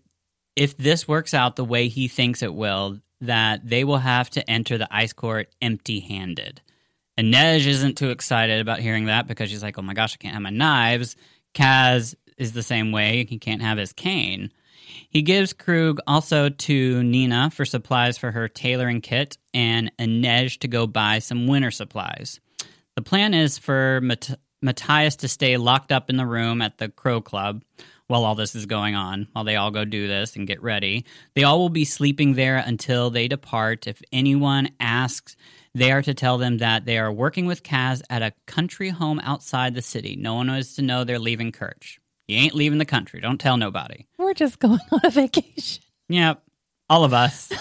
if this works out the way he thinks it will, that they will have to enter the ice court empty handed. And isn't too excited about hearing that because she's like, "Oh my gosh, I can't have my knives." Kaz is the same way; he can't have his cane. He gives Kruge also to Nina for supplies for her tailoring kit and Inej to go buy some winter supplies. The plan is for Mat- Matthias to stay locked up in the room at the Crow Club while all this is going on, while they all go do this and get ready. They all will be sleeping there until they depart. If anyone asks, they are to tell them that they are working with Kaz at a country home outside the city. No one is to know they're leaving Kerch. You ain't leaving the country. Don't tell nobody. We're just going on a vacation. Yep, all of us.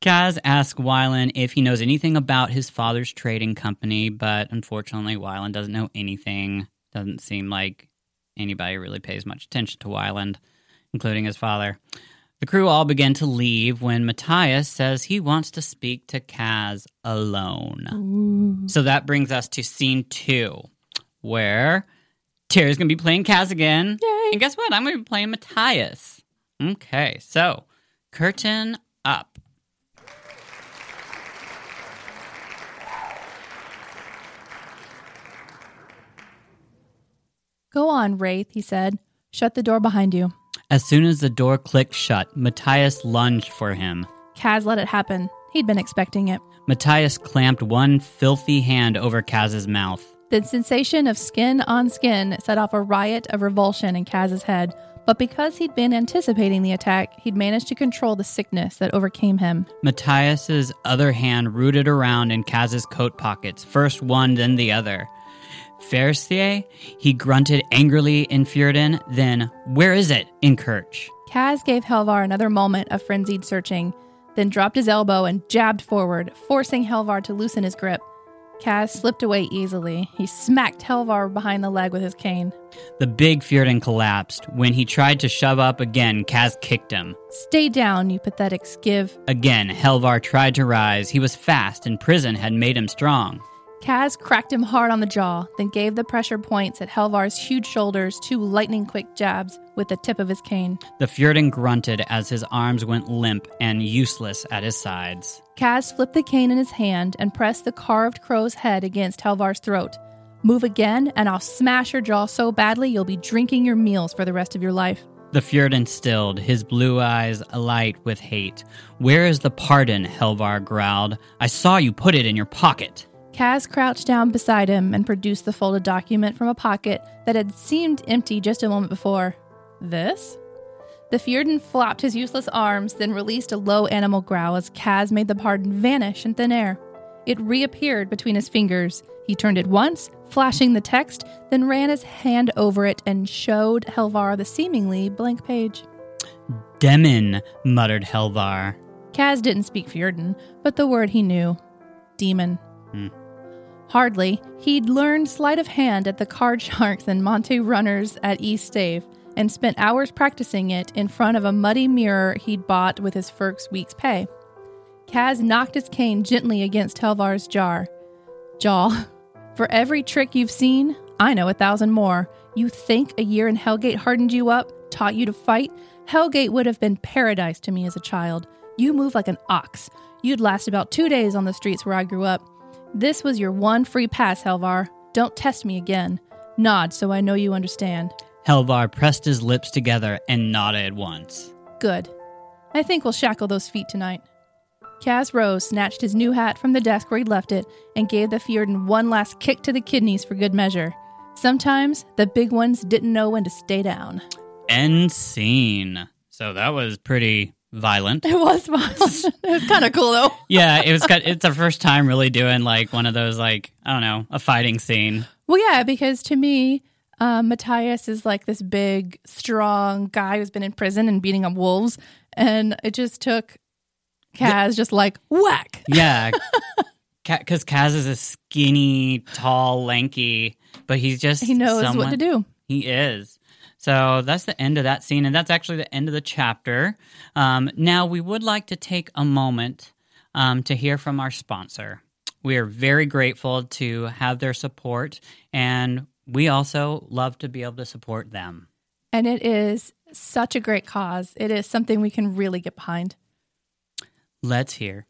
Kaz asks Wylan if he knows anything about his father's trading company, but unfortunately, Wylan doesn't know anything. Doesn't seem like anybody really pays much attention to Wylan, including his father. The crew all begin to leave when Matthias says he wants to speak to Kaz alone. So that brings us to scene two, where Terry's going to be playing Kaz again. Yay. And guess what? I'm going to be playing Matthias. Okay, so curtain up. Go on, Wraith, he said. Shut the door behind you. As soon as the door clicked shut, Matthias lunged for him. Kaz let it happen. He'd been expecting it. Matthias clamped one filthy hand over Kaz's mouth. The sensation of skin on skin set off a riot of revulsion in Kaz's head, but because he'd been anticipating the attack, he'd managed to control the sickness that overcame him. Matthias's other hand rooted around in Kaz's coat pockets, first one, then the other. Fersier, he grunted angrily in Fjerdan, then, Where is it? in Kerch. Kaz gave Helvar another moment of frenzied searching, then dropped his elbow and jabbed forward, forcing Helvar to loosen his grip. Kaz slipped away easily. He smacked Helvar behind the leg with his cane. The big Fjerdan collapsed. When he tried to shove up again, Kaz kicked him. Stay down, you pathetic skiv. Again, Helvar tried to rise. He was fast, and prison had made him strong. Kaz cracked him hard on the jaw, then gave the pressure points at Helvar's huge shoulders two lightning quick jabs with the tip of his cane. The Fjerdan grunted as his arms went limp and useless at his sides. Kaz flipped the cane in his hand and pressed the carved crow's head against Helvar's throat. Move again, and I'll smash your jaw so badly you'll be drinking your meals for the rest of your life. The Fjerdan stilled, his blue eyes alight with hate. Where is the pardon? Helvar growled. I saw you put it in your pocket. Kaz crouched down beside him and produced the folded document from a pocket that had seemed empty just a moment before. This? The Fjerdan flopped his useless arms, then released a low animal growl as Kaz made the pardon vanish in thin air. It reappeared between his fingers. He turned it once, flashing the text, then ran his hand over it and showed Helvar the seemingly blank page. Demon, muttered Helvar. Kaz didn't speak Fjerdan, but the word he knew demon. Hmm. Hardly. He'd learned sleight of hand at the card sharks and Monte runners at East Stave and spent hours practicing it in front of a muddy mirror he'd bought with his first week's pay. Kaz knocked his cane gently against Helvar's jar. Jaw. For every trick you've seen, I know a thousand more. You think a year in Hellgate hardened you up, taught you to fight? Hellgate would have been paradise to me as a child. You move like an ox. You'd last about two days on the streets where I grew up. This was your one free pass, Helvar. Don't test me again. Nod so I know you understand. Helvar pressed his lips together and nodded once. Good. I think we'll shackle those feet tonight. Kaz rose, snatched his new hat from the desk where he'd left it, and gave the Fjerdan one last kick to the kidneys for good measure. Sometimes the big ones didn't know when to stay down. End scene. So that was pretty violent. It was fun. it was kind of cool though. yeah, it was. It's our first time really doing like one of those like I don't know a fighting scene. Well, yeah, because to me, um, Matthias is like this big, strong guy who's been in prison and beating up wolves, and it just took Kaz just like whack. Yeah, because Kaz is a skinny, tall, lanky, but he's just He knows what to do. He is. So that's the end of that scene, and that's actually the end of the chapter. Um, now, we would like to take a moment um, to hear from our sponsor. We are very grateful to have their support, and we also love to be able to support them. And it is such a great cause. It is something we can really get behind. Let's hear.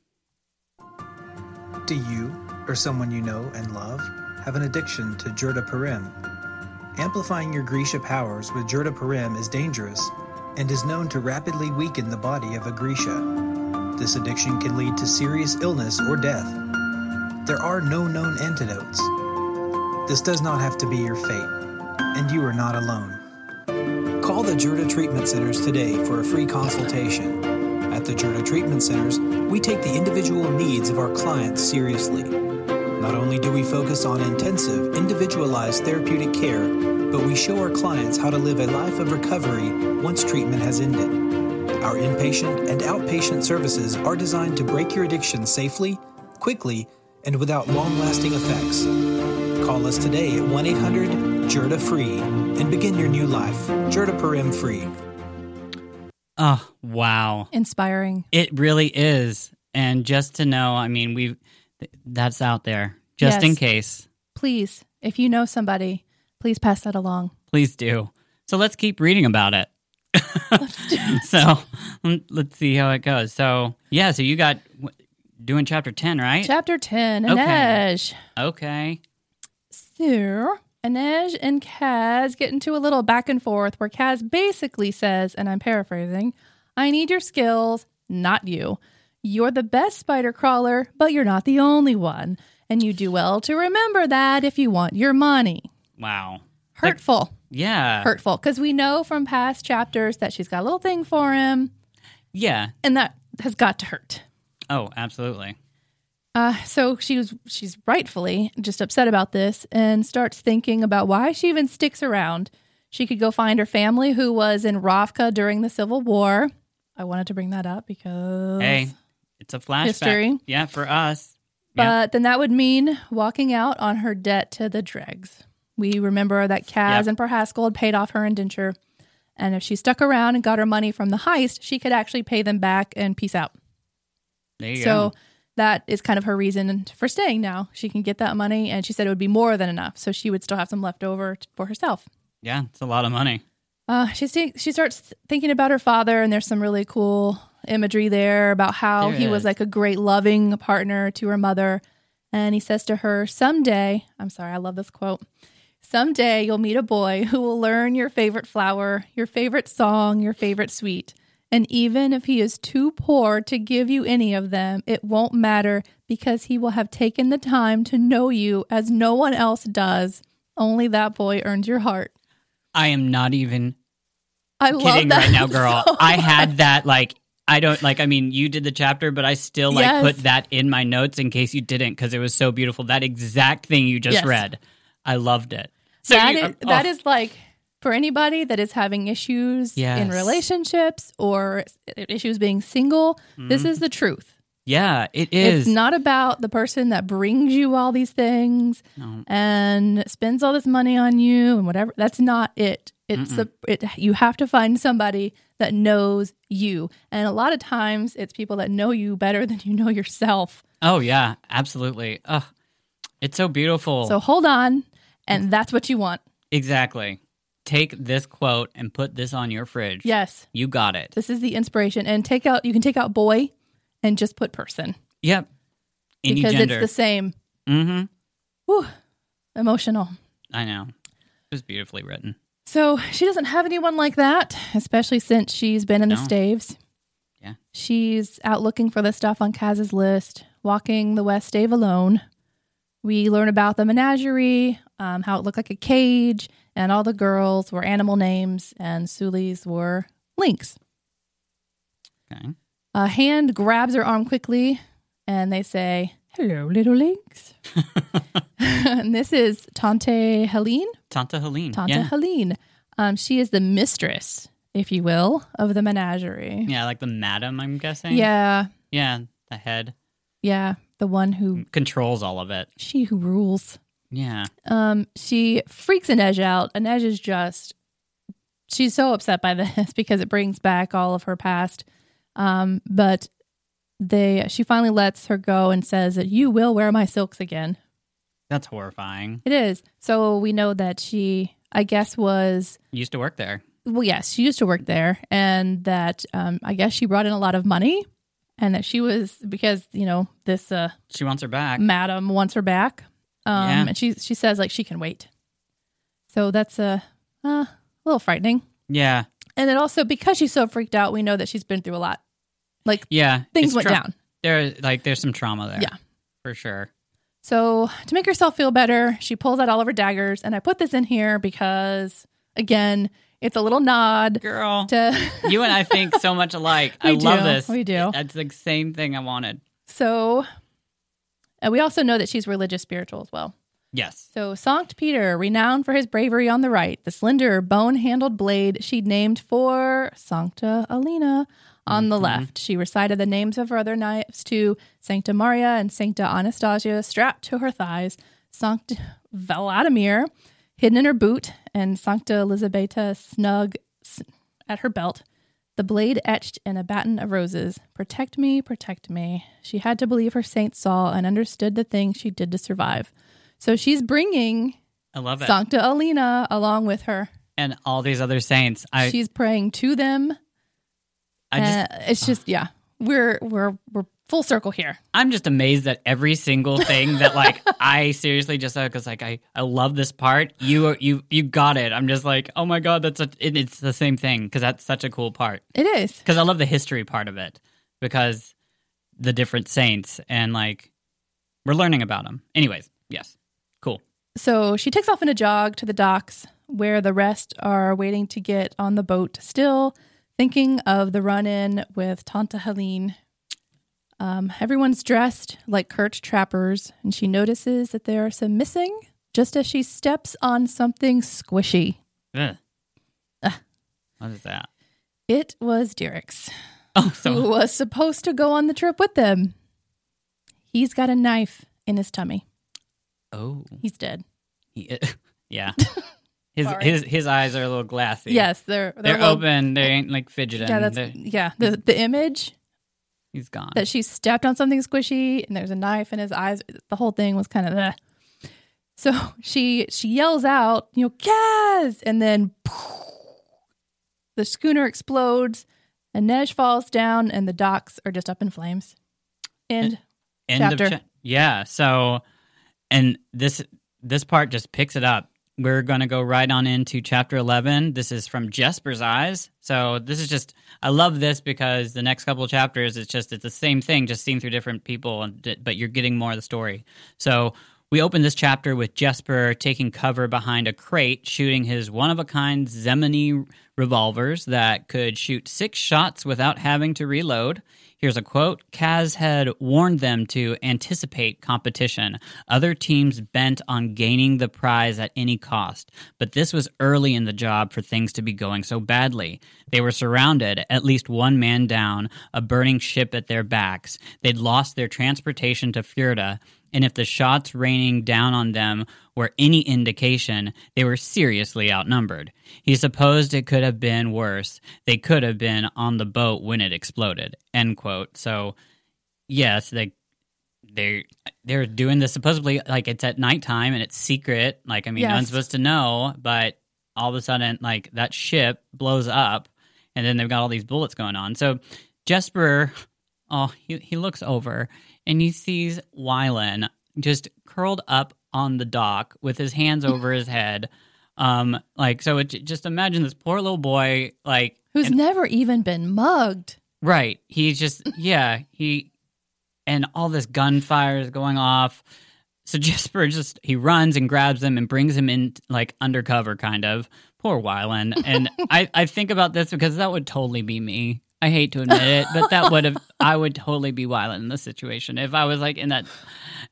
Do you, or someone you know and love, have an addiction to Jurda Parem? Amplifying your Grisha powers with Jurda Parem is dangerous and is known to rapidly weaken the body of a Grisha. This addiction can lead to serious illness or death. There are no known antidotes. This does not have to be your fate, and you are not alone. Call the Jurda Treatment Centers today for a free consultation. At the Jurda Treatment Centers, we take the individual needs of our clients seriously. Not only do we focus on intensive, individualized therapeutic care, but we show our clients how to live a life of recovery once treatment has ended. Our inpatient and outpatient services are designed to break your addiction safely, quickly, and without long lasting effects. Call us today at 1 800 Jurda Free and begin your new life. Jurda Parem Free. Oh, wow. Inspiring. It really is. And just to know, I mean, we that's out there just in case. Please, if you know somebody, please pass that along. Please do. So let's keep reading about it. so mm, let's see how it goes. So yeah, so you got doing chapter ten, right? Chapter 10 Okay. Inej. okay. So, Inej and Kaz get into a little back and forth where Kaz basically says, and I'm paraphrasing, I need your skills, not you. You're the best spider crawler, but you're not the only one. And you do well to remember that if you want your money. Wow. Hurtful. Yeah. Hurtful. Because we know from past chapters that she's got a little thing for him, Yeah. and that has got to hurt. Oh, absolutely. Uh, so she was she's rightfully just upset about this and starts thinking about why she even sticks around. She could go find her family who was in Ravka during the Civil War. I wanted to bring that up because Hey, it's a flashback. History. Yeah, for us. but yeah. then that would mean walking out on her debt to the dregs. We remember that Kaz Yep. and Per Haskell had paid off her indenture. And if she stuck around and got her money from the heist, she could actually pay them back and peace out. There you So go. that is kind of her reason for staying now. She can get that money, and she said it would be more than enough. So she would still have some left over t- for herself. Yeah, it's a lot of money. Uh, she sti- she starts th- thinking about her father, and there's some really cool imagery there about how There he is. was like a great loving partner to her mother. And he says to her, "Someday, I'm sorry, I love this quote. Someday you'll meet a boy who will learn your favorite flower, your favorite song, your favorite sweet. And even if he is too poor to give you any of them, it won't matter because he will have taken the time to know you as no one else does. Only that boy earns your heart. I am not even I love kidding that right now, girl. so I had that like I don't like. I mean, you did the chapter, but I still like Yes. put that in my notes in case you didn't because it was so beautiful. That exact thing you just Yes. read, I loved it. So that you- is, oh, that oh. is like for anybody that is having issues in relationships or issues being single. This is mm-hmm. the truth. yeah, it is. It's not about the person that brings you all these things No. and spends all this money on you and whatever. That's not it. It's a. it. You have to find somebody that knows you, and a lot of times it's people that know you better than you know yourself. Oh yeah, absolutely. Ugh, it's so beautiful. So hold on, and that's what you want. exactly. Take this quote and put this on your fridge. Yes, you got it. this is the inspiration. And take out. You can take out boy, and just put person Yep. Any because gender. it's the same. mm-hmm. Whew, emotional. I know. It was beautifully written. So she doesn't have anyone like that, especially since she's been in the staves. Yeah. She's out looking for the stuff on Kaz's list, walking the West Stave alone. We learn about the menagerie, um, how it looked like a cage, and all the girls were animal names, and Suli's were lynx. Okay. A hand grabs her arm quickly, and they say, Hello, little lynx. and this is Tante Heleen. Tanta Heleen. Tante yeah. Heleen. Um, she is the mistress, if you will, of the menagerie. yeah, like the madam, I'm guessing. Yeah, Yeah, the head yeah, the one who controls all of it. she who rules. Yeah. Um, she freaks Inej out. Inej is just she's so upset by this because it brings back all of her past. Um, but they she finally lets her go and says that you will wear my silks again. That's horrifying. It is. So we know that she I guess was Used to work there. well, yes, she used to work there, and that um, I guess she brought in a lot of money, and that she was because you know this uh, She wants her back. madam wants her back, um, Yeah. and she she says like she can wait. So that's a uh, a little frightening, Yeah. and then also because she's so freaked out, we know that she's been through a lot. Like Yeah. things went tra- down. There like there's some trauma there. Yeah. For sure. So to make herself feel better, she pulls out all of her daggers, and I put this in here because again, it's a little nod Girl. to you and I think so much alike. I We love do. this. We do. That's the same thing I wanted. So, and we also know that she's religious spiritual as well. Yes. So, Sankt Peter, renowned for his bravery on the right, the slender, bone handled blade she'd named for Sancta Alina on the mm-hmm. left. She recited the names of her other knives to Sancta Maria and Sancta Anastasia strapped to her thighs, Sankt Vladimir hidden in her boot, and Sancta Elisabetta snug at her belt. The blade etched in a baton of roses. Protect me, protect me. She had to believe her saints saw and understood the thing she did to survive. So she's bringing I love it. Sancta Alina along with her. and all these other saints. I she's praying to them. I just Uh, it's just yeah, we're we're we're full circle here. I'm just amazed that every single thing that like I seriously just because like I I love this part. You you you got it. I'm just like oh my god that's a, it, it's the same thing because that's such a cool part It is. because I love the history part of it because the different saints and like we're learning about them. Anyways, yes, cool. So she takes off in a jog to the docks where the rest are waiting to get on the boat, still thinking of the run in with Tanta Heleen. Um, everyone's dressed like Kurt trappers, and she notices that there are some missing just as she steps on something squishy. Ugh. What is that? It was Dirix, Oh, so. who was supposed to go on the trip with them. He's got a knife in his tummy. oh He's dead. he, yeah. His Sorry. his his eyes are a little glassy. Yes, they're they're, little- open. They ain't like fidgeting. Yeah, that's They're- yeah. The the image he's gone. that she stepped on something squishy and there's a knife in his eyes. The whole thing was kind of the. So she she yells out, you know, Kaz, and then the schooner explodes, and Inej falls down, and the docks are just up in flames. And End chapter. of cha- yeah. So, and this this part just picks it up we're going to go right on into chapter 11. This is from Jesper's eyes. So this is just, I love this because the next couple chapters, it's just, it's the same thing, just seen through different people, but you're getting more of the story. So we open this chapter with Jesper taking cover behind a crate, shooting his one of a kind Zemeni revolvers that could shoot six shots without having to reload. Here's a quote Kaz had warned them to anticipate competition, other teams bent on gaining the prize at any cost. But this was early in the job for things to be going so badly. They were surrounded, at least one man down, a burning ship at their backs. They'd lost their transportation to Fjerda, and if the shots raining down on them were any indication, they were seriously outnumbered. He supposed it could have been worse. They could have been on the boat when it exploded. End quote. So, yes, they they they're doing this supposedly like it's at nighttime and it's secret. Like I mean, no one's supposed to know, but all of a sudden, like that ship blows up, and then they've got all these bullets going on. So Jesper, oh, he he looks over and he sees Wylan just curled up on the dock with his hands over his head. Um, like so, it, just imagine this poor little boy, like Who's and- never even been mugged. Right. He's just yeah, he and all this gunfire is going off. So Jesper just he runs and grabs him and brings him in like undercover kind of. Poor Wylan. And I, I think about this because that would totally be me. I hate to admit it, but that would have I would totally be Wylan in this situation. If I was like in that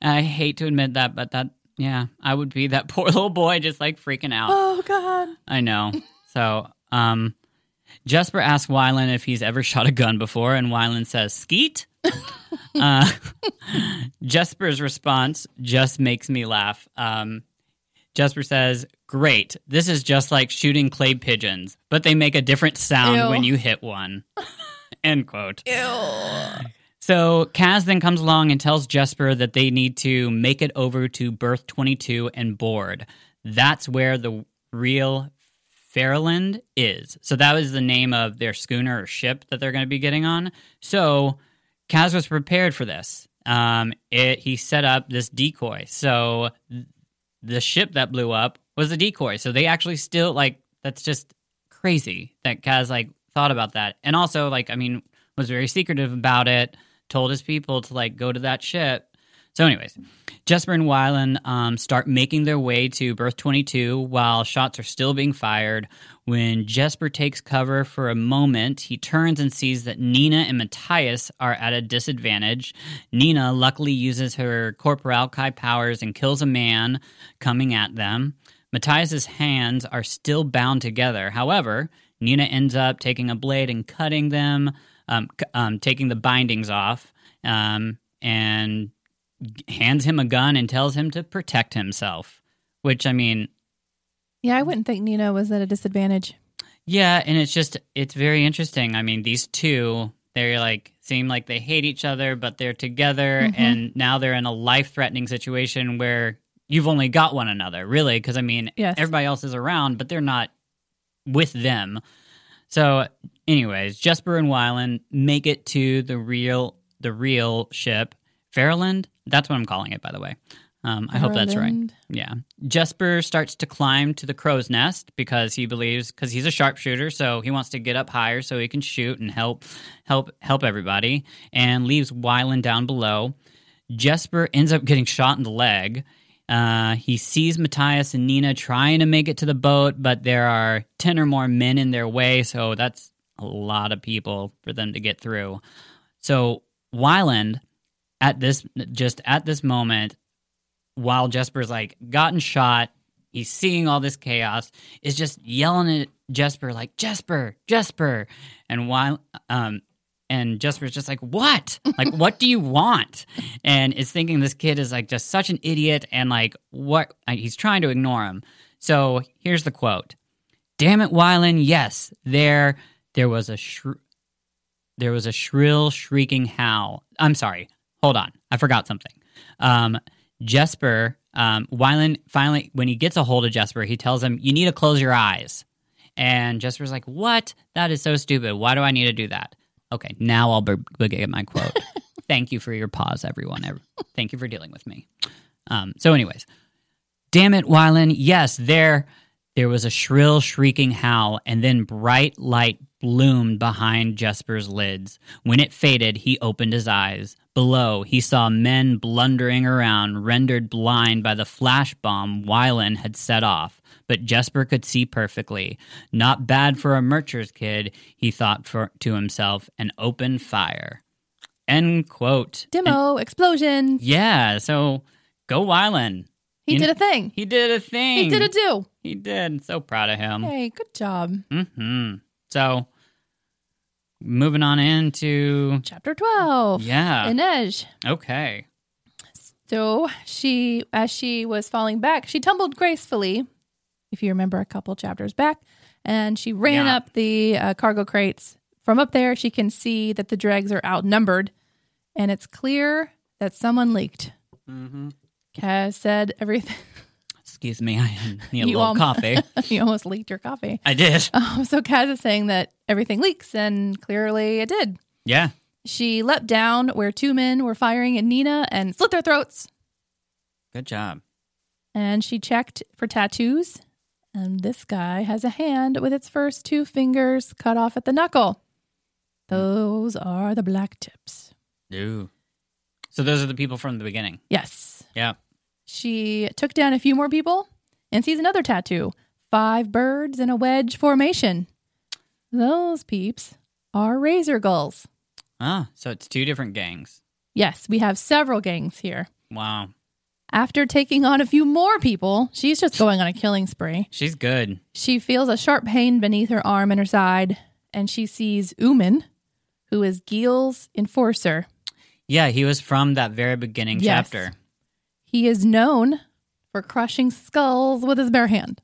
I hate to admit that, but that yeah, I would be that poor little boy just like freaking out. Oh God. I know. So, um, Jesper asks Wylan if he's ever shot a gun before, and Wylan says, "Skeet." uh, Jesper's response just makes me laugh. Um, Jesper says, "Great. This is just like shooting clay pigeons, but they make a different sound Ew. when you hit one." End quote. Ew. So Kaz then comes along and tells Jesper that they need to make it over to Berth 22 and board. That's where the real Fairland is. So that was the name of their schooner or ship that they're going to be getting on. So Kaz was prepared for this. Um, it, he set up this decoy. So the ship that blew up was a decoy. So they actually still like that's just crazy that Kaz like thought about that. And also like I mean was very secretive about it, told his people to like go to that ship. So anyways, Jesper and Wylan um, start making their way to Berth 22 while shots are still being fired. When Jesper takes cover for a moment, he turns and sees that Nina and Matthias are at a disadvantage. Nina luckily uses her Corporalki powers and kills a man coming at them. Matthias's hands are still bound together. However, Nina ends up taking a blade and cutting them, um, um, taking the bindings off, um, and hands him a gun and tells him to protect himself. Which I mean, Yeah, I wouldn't think Nina was at a disadvantage. yeah, and it's just it's very interesting. I mean, these two they're like seem like they hate each other, but they're together, Mhm. and now they're in a life threatening situation where you've only got one another, really. Because I mean, Yes. everybody else is around, but they're not with them. So, anyways, Jesper and Wylan make it to the real the real ship, Fairland. That's what I'm calling it, by the way. Um, I hope that's right. Yeah. Jesper starts to climb to the crow's nest because he believes because he's a sharpshooter, so he wants to get up higher so he can shoot and help help help everybody and leaves Wylan down below. Jesper ends up getting shot in the leg. Uh, he sees Matthias and Nina trying to make it to the boat, but there are 10 or more men in their way, so that's a lot of people for them to get through. So Wylan at this just at this moment while Jesper's like gotten shot, he's seeing all this chaos, is just yelling at Jesper like Jesper, Jesper, and while um and Jesper's just like what? Like what do you want? And is thinking this kid is like just such an idiot and like what he's trying to ignore him. So here's the quote: "Damn it, Wylan! Yes, there there was a shri- there was a shrill shrieking howl. I'm sorry. Hold on, I forgot something. Um, Jesper, um, Wylan finally, when he gets a hold of Jesper, he tells him, "You need to close your eyes." And Jesper's like, "What? That is so stupid. Why do I need to do that?" Okay, now I'll be- begin my quote. Thank you for your pause, everyone. Ev- Thank you for dealing with me. Um, so, anyways, Damn it, Wylan. Yes, there. There was a shrill, shrieking howl, and then bright light bloomed behind Jesper's lids. When it faded, he opened his eyes. Below, he saw men blundering around, rendered blind by the flash bomb Wylan had set off. But Jesper could see perfectly. Not bad for a Mercher's kid, he thought for, to himself, and opened fire. End quote. Demo, explosion. Yeah, so go Wylan. He You did kn- a thing. He did a thing. He did a do. He did. So proud of him. Hey, good job. Mm-hmm. So, moving on into Chapter 12. yeah. Inej. okay. So she, as she was falling back, she tumbled gracefully, if you remember a couple chapters back, and she ran Yeah. up the uh, cargo crates. From up there, she can see that the dregs are outnumbered, and it's clear that someone leaked. Mm-hmm. Kaz said everything. Excuse me. I need a You little alm- coffee. you almost leaked your coffee. I did. Um, so Kaz is saying that everything leaks, and clearly it did. Yeah. She leapt down where two men were firing at Nina and slit their throats. Good job. And she checked for tattoos. And this guy has a hand with its first two fingers cut off at the knuckle. Those are the black tips. Ooh. So those are the people from the beginning. Yes. Yeah. She took down a few more people and sees another tattoo five birds in a wedge formation. Those peeps are razor gulls. Ah, so it's two different gangs. Yes, we have several gangs here. Wow. After taking on a few more people, she's just going on a killing spree. She's good. She feels a sharp pain beneath her arm and her side, and she sees Oomen, who is Geels' enforcer. Yeah, he was from that very beginning Yes. chapter. He is known for crushing skulls with his bare hand.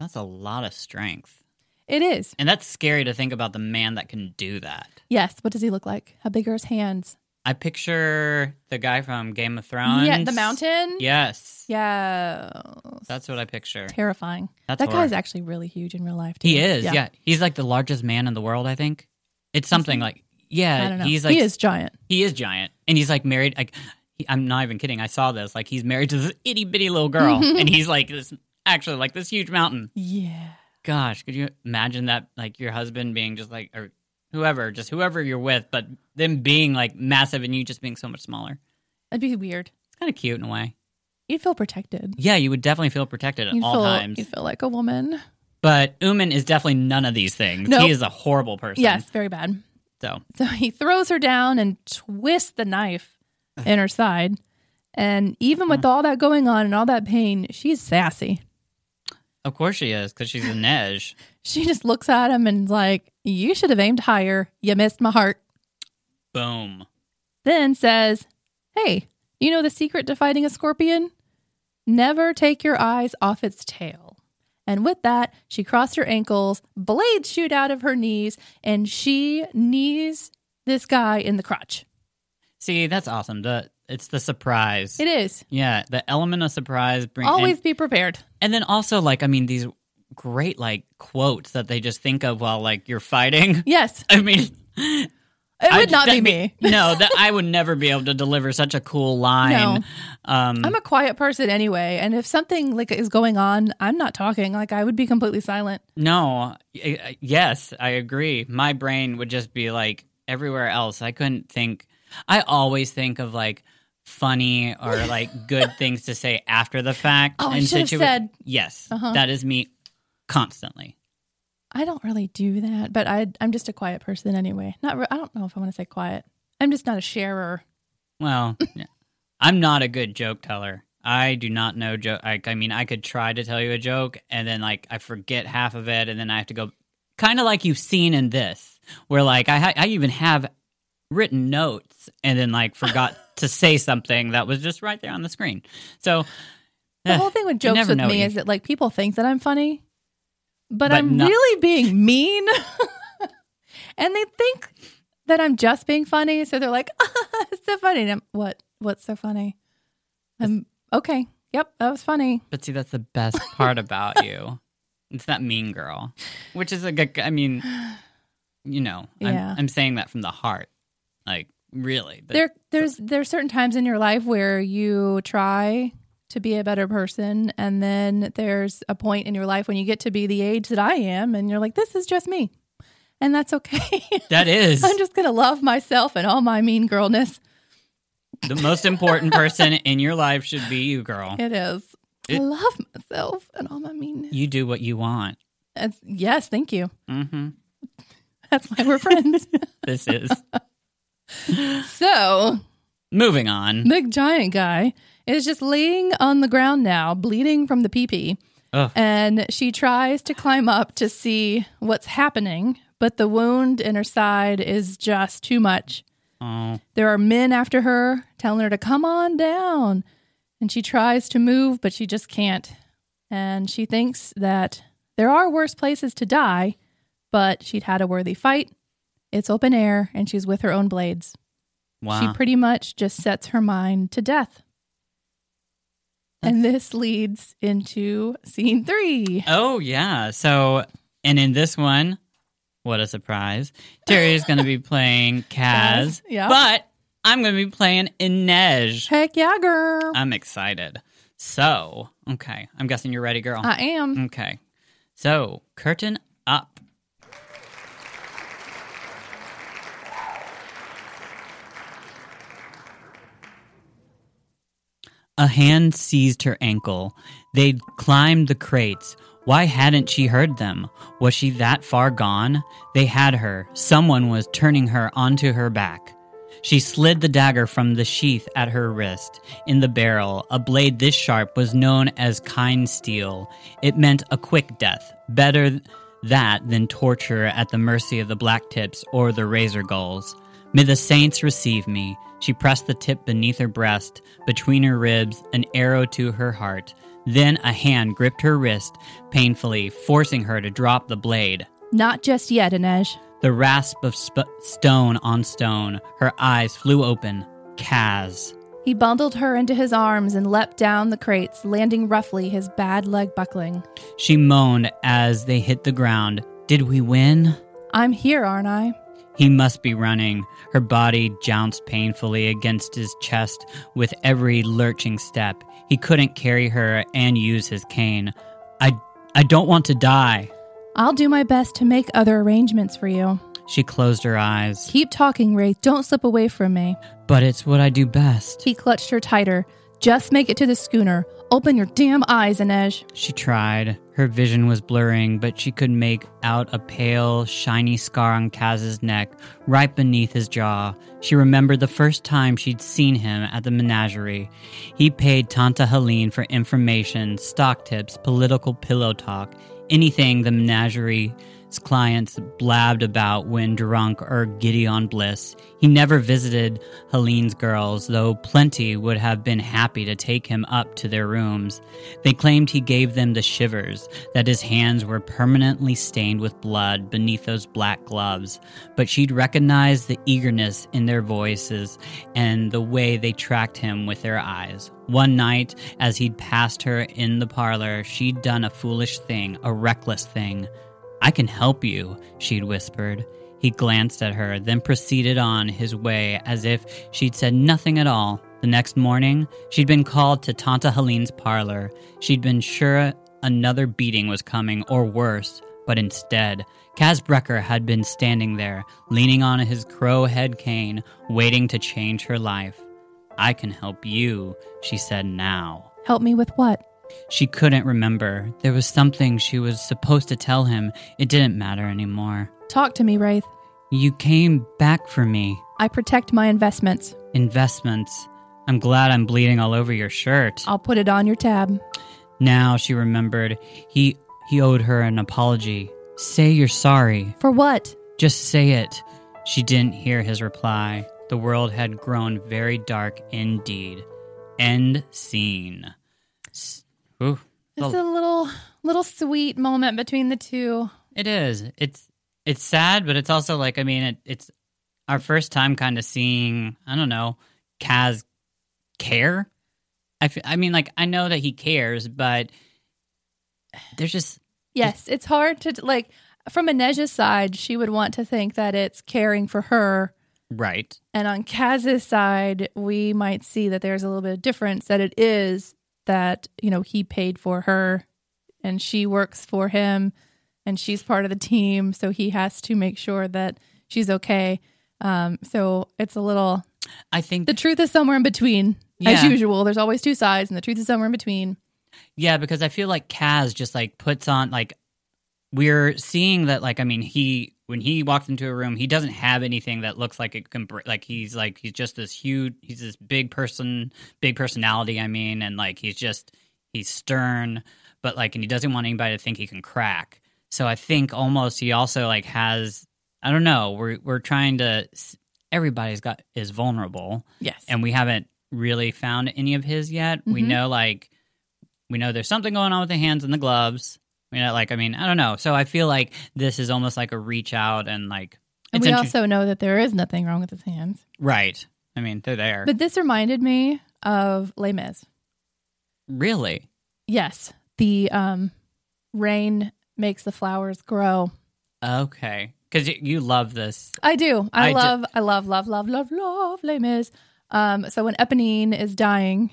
That's a lot of strength. It is. And that's scary to think about the man that can do that. Yes. What does he look like? How big are his hands? I picture the guy from Game of Thrones. Yeah, the mountain. Yes. Yeah. That's what I picture. Terrifying. That's that horror. guy's actually really huge in real life, too. He is, yeah. He's like the largest man in the world, I think. It's something like, yeah, I don't know. he's like, he is giant. he is giant. And he's like married, like, he, I'm not even kidding. I saw this. Like, he's married to this itty bitty little girl. and he's like this, actually, like this huge mountain. Yeah. Gosh, could you imagine that? Like, your husband being just like, or whoever, just whoever you're with, but them being like massive and you just being so much smaller. That'd be weird. It's kind of cute in a way. You'd feel protected. Yeah, you would definitely feel protected at You'd all feel, times. You'd feel like a woman. But Oomen is definitely none of these things. Nope. He is a horrible person. Yes, very bad. So, So he throws her down and twists the knife in her side. And even with all that going on and all that pain, she's sassy. of course she is, because she's Inej. She just looks at him and is like, You should have aimed higher. You missed my heart. Boom. Then says, Hey, you know the secret to fighting a scorpion? Never take your eyes off its tail. And with that, she crossed her ankles, blades shoot out of her knees, and she knees this guy in the crotch. See, that's awesome. The it's the surprise. It is. yeah, the element of surprise bring Always and, be prepared. and then also like I mean these great like quotes that they just think of while like you're fighting. Yes, I mean, it I- would not be me. no, that I would never be able to deliver such a cool line. No. Um, I'm a quiet person anyway, and if something like is going on, I'm not talking. Like I would be completely silent. No, yes, I agree. My brain would just be like everywhere else. I couldn't think. I always think of like funny or like good things to say after the fact. Oh, I in should have said- Yes, Uh-huh. that is me constantly. I don't really do that, but I I'm just a quiet person anyway. Not re- I don't know if I want to say quiet. I'm just not a sharer. Well. I'm not a good joke teller. I do not know joke. I, I mean, I could try to tell you a joke, and then like I forget half of it, and then I have to go. Kind of like you've seen in this, where like I ha- I even have written notes, and then like forgot to say something that was just right there on the screen. So The eh, whole thing with jokes with me you- is that like people think that I'm funny, but, But I'm not- really being mean, and they think that I'm just being funny. So they're like, "It's so funny." And I'm, what? What's so funny? I'm okay. Yep, that was funny. But see, that's the best part about you. It's that mean girl, which is a good. I mean, you know, Yeah. I'm, I'm saying that from the heart. Like, really. But- there there's there's certain times in your life where you try to be a better person. And then there's a point in your life when you get to be the age that I am, and you're like, this is just me. And that's okay. That is I'm just going to love myself and all my mean girlness. the most important person in your life should be you, girl. It is. I love myself and all my meanness. You do what you want. Yes, thank you. hmm That's why we're friends. This is so, moving on. the giant guy is just laying on the ground now, bleeding from the pee pee. And she tries to climb up to see what's happening, but the wound in her side is just too much. Oh, There are men after her telling her to come on down. And she tries to move, but she just can't. And she thinks that there are worse places to die, but she'd had a worthy fight. It's open air, and she's with her own blades. wow. She pretty much just sets her mind to death. And this leads into scene three. Oh yeah. So, and in this one, what a surprise! Terry is going to be playing Kaz, Yeah. but I'm going to be playing Inej. Heck yeah, girl. I'm excited. So, okay, I'm guessing you're ready, girl. I am. okay. So, curtain up. A hand seized her ankle. They'd climbed the crates. Why hadn't she heard them? Was she that far gone? They had her. Someone was turning her onto her back. She slid the dagger from the sheath at her wrist. In the barrel, a blade this sharp was known as kind steel. It meant a quick death. Better that than torture at the mercy of the black tips or the razor gulls. May the saints receive me. She pressed the tip beneath her breast, between her ribs, an arrow to her heart. Then a hand gripped her wrist painfully, forcing her to drop the blade. Not just yet, Inej. The rasp of sp- stone on stone. Her eyes flew open. Kaz. He bundled her into his arms and leapt down the crates, landing roughly, his bad leg buckling. She moaned as they hit the ground. Did we win? I'm here, aren't I? He must be running. Her body jounced painfully against his chest with every lurching step. He couldn't carry her and use his cane. I I don't want to die. I'll do my best to make other arrangements for you. She closed her eyes. Keep talking, Wraith. Don't slip away from me. But it's what I do best. He clutched her tighter. Just make it to the schooner. Open your damn eyes, Inej. She tried. Her vision was blurring, but she could make out a pale, shiny scar on Kaz's neck, right beneath his jaw. She remembered the first time she'd seen him at the menagerie. He paid Tanta Heleen for information, stock tips, political pillow talk, anything the clients blabbed about when drunk or giddy on bliss. He never visited Heleen's girls, though plenty would have been happy to take him up to their rooms. They claimed he gave them the shivers, that his hands were permanently stained with blood beneath those black gloves. But she'd recognized the eagerness in their voices and the way they tracked him with their eyes. One night, as he'd passed her in the parlor, she'd done a foolish thing, a reckless thing. I can help you, she'd whispered. He glanced at her, then proceeded on his way as if she'd said nothing at all. The next morning, she'd been called to Tanta Heleen's parlor. She'd been sure another beating was coming, or worse, but instead, Kaz Brekker had been standing there, leaning on his crow head cane, waiting to change her life. I can help you, she said now. Help me with what? She couldn't remember. There was something she was supposed to tell him. It didn't matter anymore. Talk to me, Wraith. You came back for me. I protect my investments. Investments. I'm glad I'm bleeding all over your shirt. I'll put it on your tab. Now she remembered. He he owed her an apology. Say you're sorry. For what? Just say it. She didn't hear his reply. The world had grown very dark indeed. End scene. Ooh. It's oh. a little little sweet moment between the two. It is. It's it's sad, but it's also like I mean, it, it's our first time kind of seeing. I don't know, Kaz care. I, f- I mean, like I know that he cares, but there's just Yes, it's hard to like from Inej's side, she would want to think that it's caring for her. right. And on Kaz's side, we might see that there's a little bit of difference that it is that you know he paid for her, and she works for him, and she's part of the team, so he has to make sure that she's okay. Um, so it's a little. I think The truth is somewhere in between, as usual. There's always two sides, and the truth is somewhere in between. Yeah, because I feel like Kaz just like puts on like we're seeing that like I mean he when he walks into a room he doesn't have anything that looks like it can like he's like he's just this huge he's this big person big personality I mean and like he's just he's stern but like and he doesn't want anybody to think he can crack so I think almost he also like has I don't know we're we're trying to everybody's got is vulnerable Yes. and we haven't really found any of his yet. We Mhm. know like we know there's something going on with the hands and the gloves. You know, like I mean, I don't know. So I feel like this is almost like a reach out and like and we inter- also know that there is nothing wrong with his hands. right. I mean, they're there. But this reminded me of Les Mis. really? Yes, the um, rain makes the flowers grow. Okay. Because you love this. I do. I, I do- love. I love. Love. Love. Love. Love Les Mis. Um, so when Eponine is dying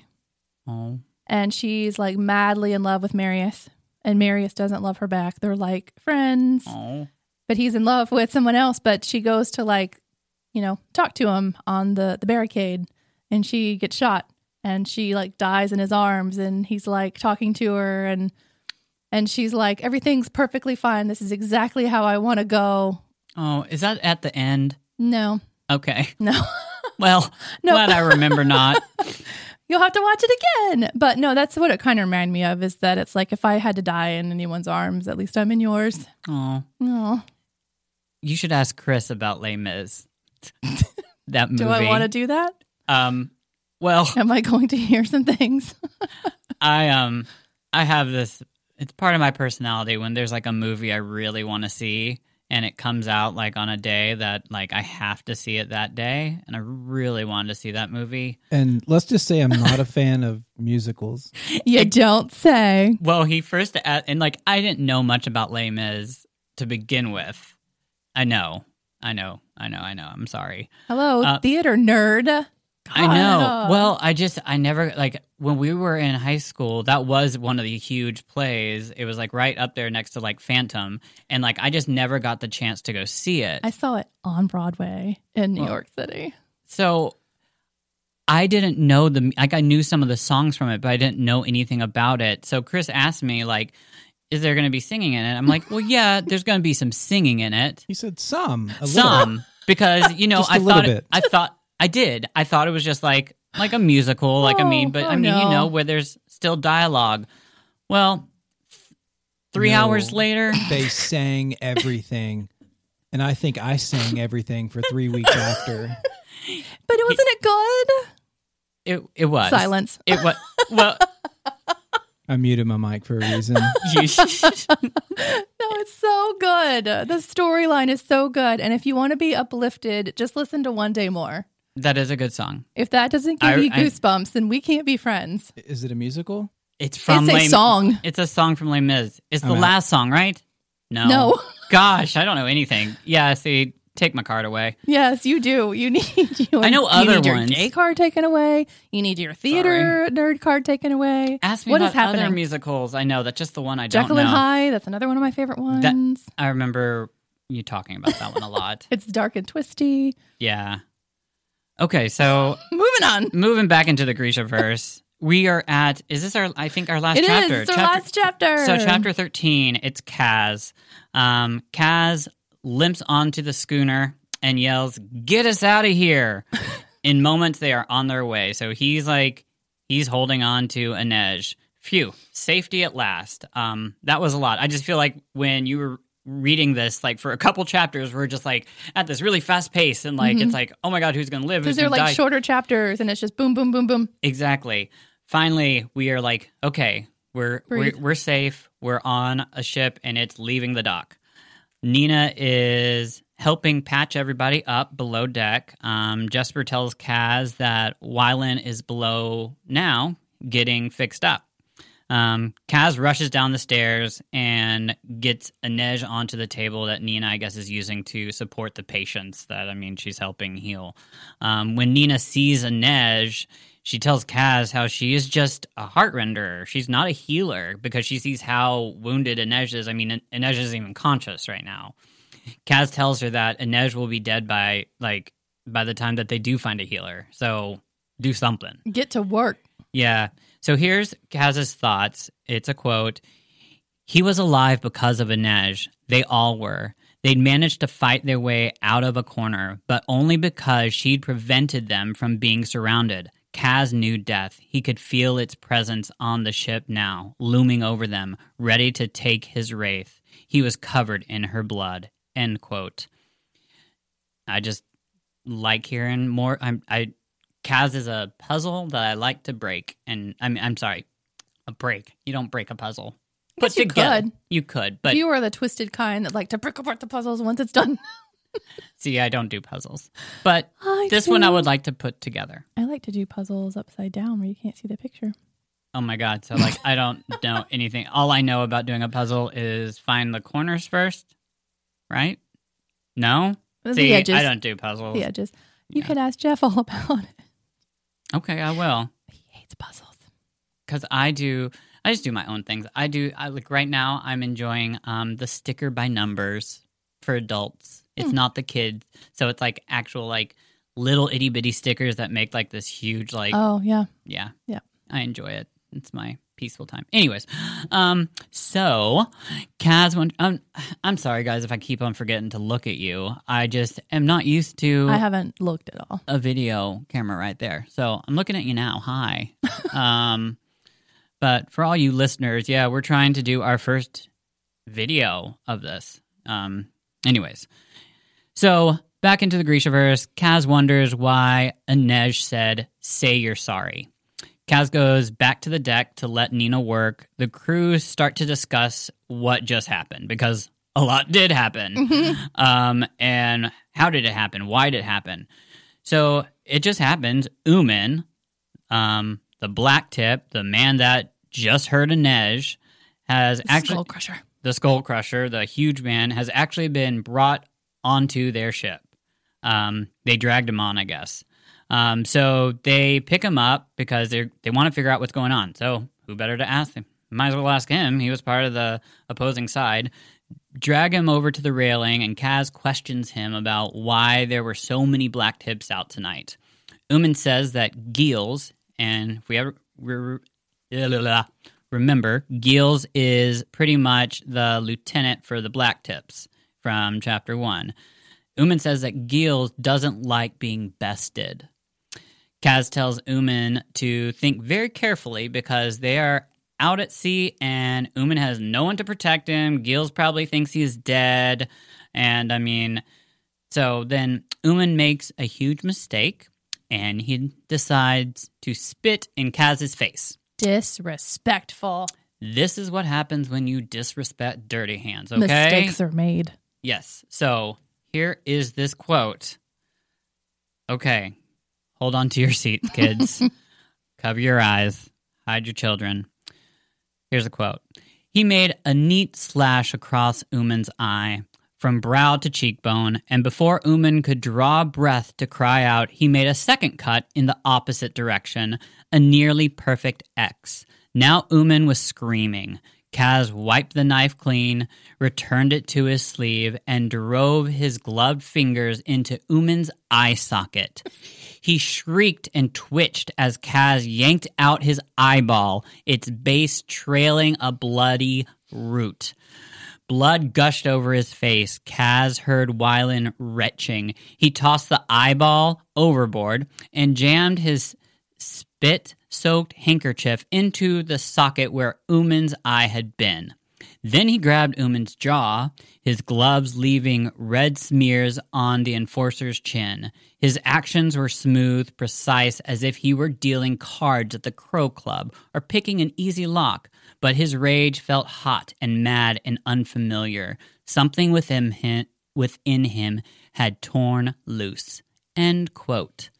Oh, and she's like madly in love with Marius, and Marius doesn't love her back, they're like friends, oh, but he's in love with someone else. But she goes to like, you know, talk to him on the the barricade, and she gets shot, and she like dies in his arms, and he's like talking to her, and and she's like, everything's perfectly fine. This is exactly how I want to go. oh. Is that at the end? No, Okay. no. Well, No. glad I remember not. You'll have to watch it again. But no, that's what it kind of reminded me of is that it's like if I had to die in anyone's arms, at least I'm in yours. Oh, Oh, you should ask Chris about Les Mis. that movie. do I want to do that? Um. Well, Am I going to hear some things? I um I have this it's part of my personality when there's like a movie I really want to see and it comes out like on a day that like I have to see it that day and I really wanted to see that movie. And let's just say I'm not a fan of musicals. you don't say. Well, he first a- and like I didn't know much about Les Mis to begin with. I know. I know. I know. I know. I'm sorry. Hello, Uh, theater nerd. I know. Well, I just I never like when we were in high school, that was one of the huge plays. It was like right up there next to like Phantom, and like I just never got the chance to go see it. I saw it on Broadway in New Well- York City. so I didn't know the like I knew some of the songs from it, but I didn't know anything about it. So Chris asked me like is there going to be singing in it? I'm like, well, yeah, there's going to be some singing in it. He said some, a little. some because you know I a I little thought bit. I thought I did. I thought it was just like like a musical, like I mean, Oh, but oh I mean, you know, where there's still dialogue. Well, three No. hours later, They sang everything. And I think I sang everything for three weeks after. But it wasn't it good? it it was Silence. It was well. I muted my mic for a reason. You, No, it's so good. The storyline is so good. And if you want to be uplifted, just listen to One Day More. That is a good song. If that doesn't give I- you I- goosebumps, then we can't be friends. Is it a musical? It's from it's a Les- song. It's a song from Les Mis. It's the I'm out. last song, right? No. No. Gosh, I don't know anything. Yeah, see, take my card away. Yes, you do. You need you. I know you other need your ones. Card taken away. You need your theater nerd card taken away. Ask me What about is happening? other musicals. I know that's just the one I don't know. Jekyll and. Hyde. That's another one of my favorite ones. I remember you talking about that one a lot. it's dark and twisty. Yeah. Okay, so Moving on. moving back into the Grisha verse, we are at is this our I think our last It is. chapter. It's our last chapter. So chapter thirteen, it's Kaz. Um, Kaz limps onto the schooner and yells, "Get us out of here!" In moments, they are on their way. So he's like, he's holding on to Inej. Phew, safety at last. Um, that was a lot. I just feel like when you were reading this, like for a couple chapters, we're just like at this really fast pace, and like it's like, oh my god, who's gonna live? Because they're like die? shorter chapters, and it's just boom, boom, boom, boom. Exactly. Finally, we are like, okay, we're we're, we're safe. We're on a ship and it's leaving the dock. Nina is helping patch everybody up below deck. Um, Jesper tells Kaz that Wylan is below now, getting fixed up. Um, Kaz rushes down the stairs and gets Inej onto the table that Nina, I guess, is using to support the patients that, I mean, she's helping heal. Um, when Nina sees Inej, she tells Kaz how she is just a heart renderer. She's not a healer because she sees how wounded Inej is. I mean, Inej isn't even conscious right now. Kaz tells her that Inej will be dead by like by the time that they do find a healer. So do something. Get to work. Yeah. So here's Kaz's thoughts. It's a quote. He was alive because of Inej. They all were. They'd managed to fight their way out of a corner, but only because she'd prevented them from being surrounded. Kaz knew death. He could feel its presence on the ship now, looming over them, ready to take his wraith. He was covered in her blood. End quote. I just like hearing more. I'm, I Kaz is a puzzle that I like to break, and I'm I'm sorry, a break. You don't break a puzzle. Yes, you together. could. You could, but you are the twisted kind that like to break apart the puzzles once it's done. see, I don't do puzzles. But I this one I would like to put together. I like to do puzzles upside down where you can't see the picture. Oh my god! So like, I don't know anything. All I know about doing a puzzle is find the corners first, right? No. The See, edges. I don't do puzzles. The edges. You Yeah. could ask Jeff all about it. Okay, I will. He hates puzzles. because I do. I just do my own things. I do. I like right now. I'm enjoying um the sticker by numbers for adults. It's Hmm. not the kids, so it's like actual like little itty bitty stickers that make like this huge like Oh yeah. yeah Yeah. I enjoy it. It's my peaceful time. Anyways, um, so Kaz, went, um, I'm sorry guys if I keep on forgetting to look at you. I just am not used to I haven't looked at all. a video camera right there. So I'm looking at you now. Hi. um, but for all you listeners, yeah, we're trying to do our first video of this. Um, anyways, so back into the Grishaverse, Kaz wonders why Inej said, say you're sorry. Kaz goes back to the deck to let Nina work. The crews start to discuss what just happened because a lot did happen. um, and how did it happen? Why did it happen? So it just happened. Oomen, um, the black tip, the man that just heard Inej, has actually Skull Crusher. the Skull Crusher, the huge man, has actually been brought onto their ship. Um, they dragged him on, I guess. Um, so they pick him up because they they want to figure out what's going on. So who better to ask him? Might as well ask him. He was part of the opposing side. Drag him over to the railing, and Kaz questions him about why there were so many black tips out tonight. Oomen says that Geels, and if we ever re- re- remember, Geels is pretty much the lieutenant for the black tips from chapter one. Oomen says that Geels doesn't like being bested. Kaz tells Oomen to think very carefully because they are out at sea and Oomen has no one to protect him. Geels probably thinks he's dead. And I mean, so then Oomen makes a huge mistake and he decides to spit in Kaz's face. Disrespectful. This is what happens when you disrespect dirty hands, okay? Mistakes are made. Yes. So here is this quote. Okay. Hold on to your seats, kids. Cover your eyes. Hide your children. Here's a quote. He made a neat slash across Oomen's eye, from brow to cheekbone, and before Oomen could draw breath to cry out, he made a second cut in the opposite direction, a nearly perfect X. Now Oomen was screaming. Kaz wiped the knife clean, returned it to his sleeve, and drove his gloved fingers into Oomen's eye socket. He shrieked and twitched as Kaz yanked out his eyeball, its base trailing a bloody root. Blood gushed over his face. Kaz heard Wylan retching. He tossed the eyeball overboard and jammed his spit soaked handkerchief into the socket where Oomen's eye had been. Then he grabbed Oomen's jaw, his gloves leaving red smears on the enforcer's chin. His actions were smooth, precise, as if he were dealing cards at the Crow Club or picking an easy lock, but his rage felt hot and mad and unfamiliar. Something within him, within him had torn loose. End quote.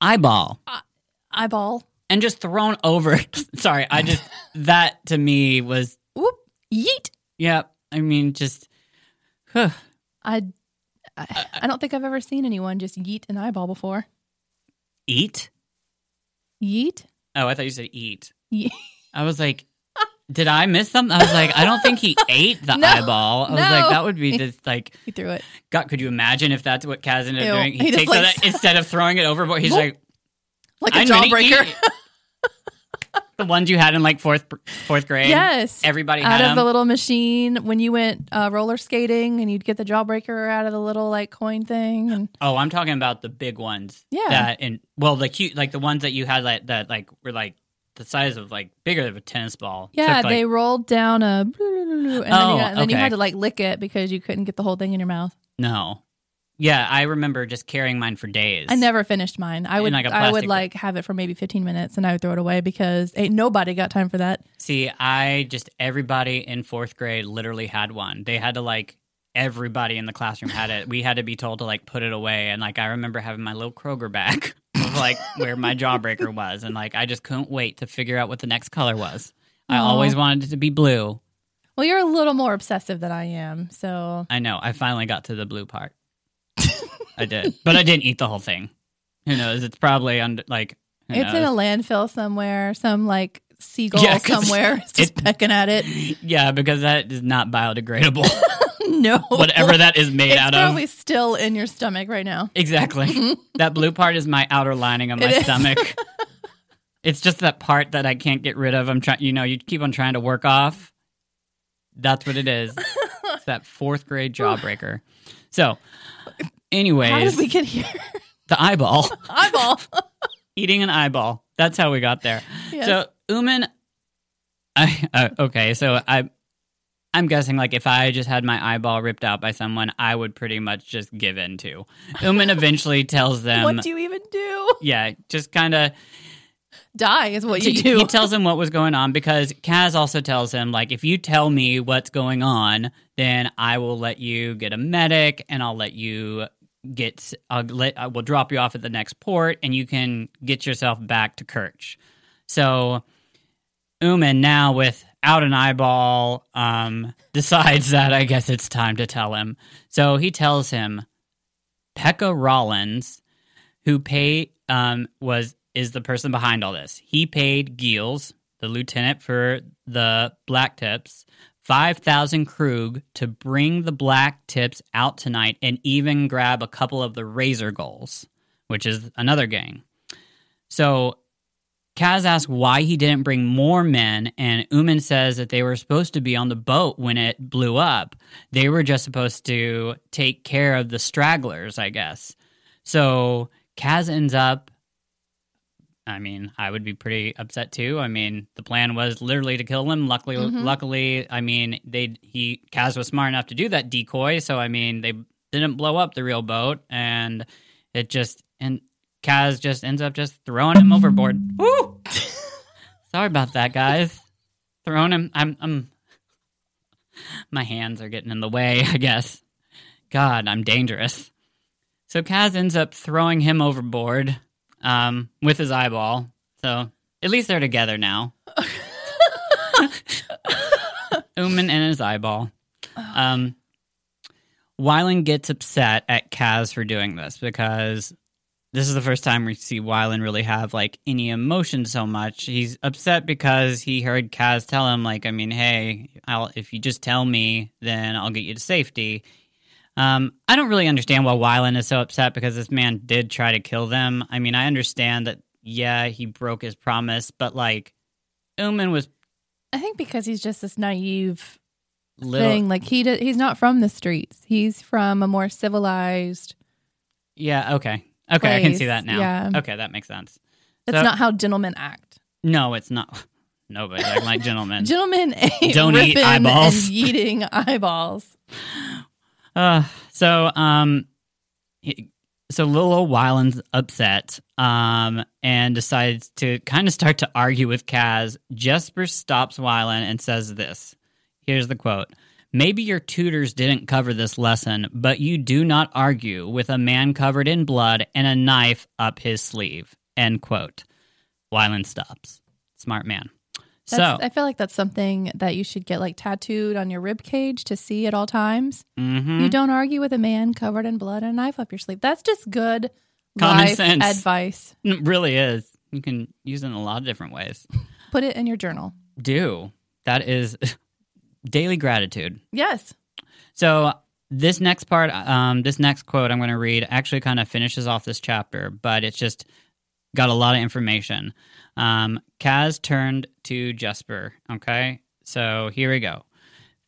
Eyeball uh, Eyeball. and just thrown over. Sorry, I just that to me was Whoop. Yeet. yeah. I mean, just huh. I, I I don't think I've ever seen anyone just yeet an eyeball before. eat. Yeet. Oh, I thought you said eat. Ye- I was like, did I miss something? I was like, I don't think he ate the No, eyeball. I was no. like, that would be just like, He threw it. God, could you imagine if that's what Kaz ended Ew. up doing? He just, takes like, that instead of throwing it overboard. He's Whoop. like, Like a I'm jawbreaker. The ones you had in like fourth fourth grade. yes. everybody out had of them. the little machine when you went uh, roller skating and you'd get the jawbreaker out of the little like coin thing and oh, I'm talking about the big ones. Yeah. that and well, the cute like the ones that you had like that like were like the size of like bigger than a tennis ball. yeah like- they rolled down a and, then, Oh, you, and then you had to like lick it because you couldn't get the whole thing in your mouth no. Yeah, I remember just carrying mine for days. i never finished mine i would like, i would like have it for maybe 15 minutes and i would throw it away because ain't nobody got time for that See, I just everybody in fourth grade literally had one. They had to like everybody in the classroom had it. We had to be told to like put it away, and like I remember having my little Kroger bag of like where my jawbreaker was, and like I just couldn't wait to figure out what the next color was. I always wanted it to be blue. well you're a little more obsessive than i am so I know. I finally got to the blue part. I did, but I didn't eat the whole thing. Who knows? It's probably under like. it's in a landfill somewhere some like seagull Yeah, somewhere is just it- pecking at it yeah, because that is not biodegradable. no Whatever that is made it's out of. probably still in your stomach right now Exactly. Mhm. that blue part is my outer lining of my It stomach. it's just that part that I can't get rid of. I'm trying, you know, you keep on trying to work off. That's what it is. it's that fourth grade jawbreaker. So, how anyways, did we get here the eyeball, eyeball eating an eyeball. That's how we got there. Yes. So, Oomen, I, uh, okay, so I, I'm guessing like if I just had my eyeball ripped out by someone, I would pretty much just give in to. Oomen eventually tells them, what do you even do yeah, just kind of. die is what you do he tells him what was going on because Kaz also tells him like if you tell me what's going on, then I will let you get a medic and I'll let you get I'll let I will drop you off at the next port and you can get yourself back to Kerch. So Oomen now without an eyeball um, decides that I guess it's time to tell him. So he tells him Pekka Rollins, who pay um, was is the person behind all this. He paid Geels, the lieutenant for the Black Tips, five thousand Kruge to bring the Black Tips out tonight, and even grab a couple of the Razor Gulls, which is another gang. So Kaz asks why he didn't bring more men, and Oomen says that they were supposed to be on the boat when it blew up. They were just supposed to take care of the stragglers, I guess. So Kaz ends up. I mean, I would be pretty upset too. I mean, the plan was literally to kill him. Luckily, Mhm. luckily, I mean, they he Kaz was smart enough to do that decoy. So I mean, they didn't blow up the real boat, and it just and Kaz just ends up just throwing him overboard. Woo! Sorry about that, guys. Throwing him. I'm. I'm. My hands are getting in the way. I guess. God, I'm dangerous. So Kaz ends up throwing him overboard um, with his eyeball. So at least they're together now. Oomen and his eyeball. Um, Wylan gets upset at Kaz for doing this because this is the first time we see Wylan really have like any emotion so much. He's upset because he heard Kaz tell him, like, I mean, hey, I'll if you just tell me, then I'll get you to safety. Um, I don't really understand why Wylan is so upset because this man did try to kill them. I mean, I understand that, yeah, he broke his promise, but like, Oomen was I think because he's just this naive little. thing. Like he d- he's not from the streets. He's from a more civilized. Yeah, okay. Okay, I can see that now. yeah. Okay, that makes sense. That's So- not how gentlemen act. No, it's not. Nobody's acting like gentlemen. Gentlemen Don't eat eyeballs. eating eyeballs. Uh, so um, he- so old Wylan's upset um, and decides to kind of start to argue with Kaz. Jesper stops Wylan and says this. Here's the quote. Maybe your tutors didn't cover this lesson, but you do not argue with a man covered in blood and a knife up his sleeve. End quote. Wylan stops. Smart man. That's, so, I feel like that's something that you should get like tattooed on your rib cage to see at all times. mhm. You don't argue with a man covered in blood and a knife up your sleeve. That's just good Common life sense. advice. It really is. You can use it in a lot of different ways. Put it in your journal. Do. That is daily gratitude. Yes. So this next part, um, this next quote I'm going to read actually kind of finishes off this chapter, but it's just got a lot of information. Um, Kaz turned to Jesper. Okay, so here we go.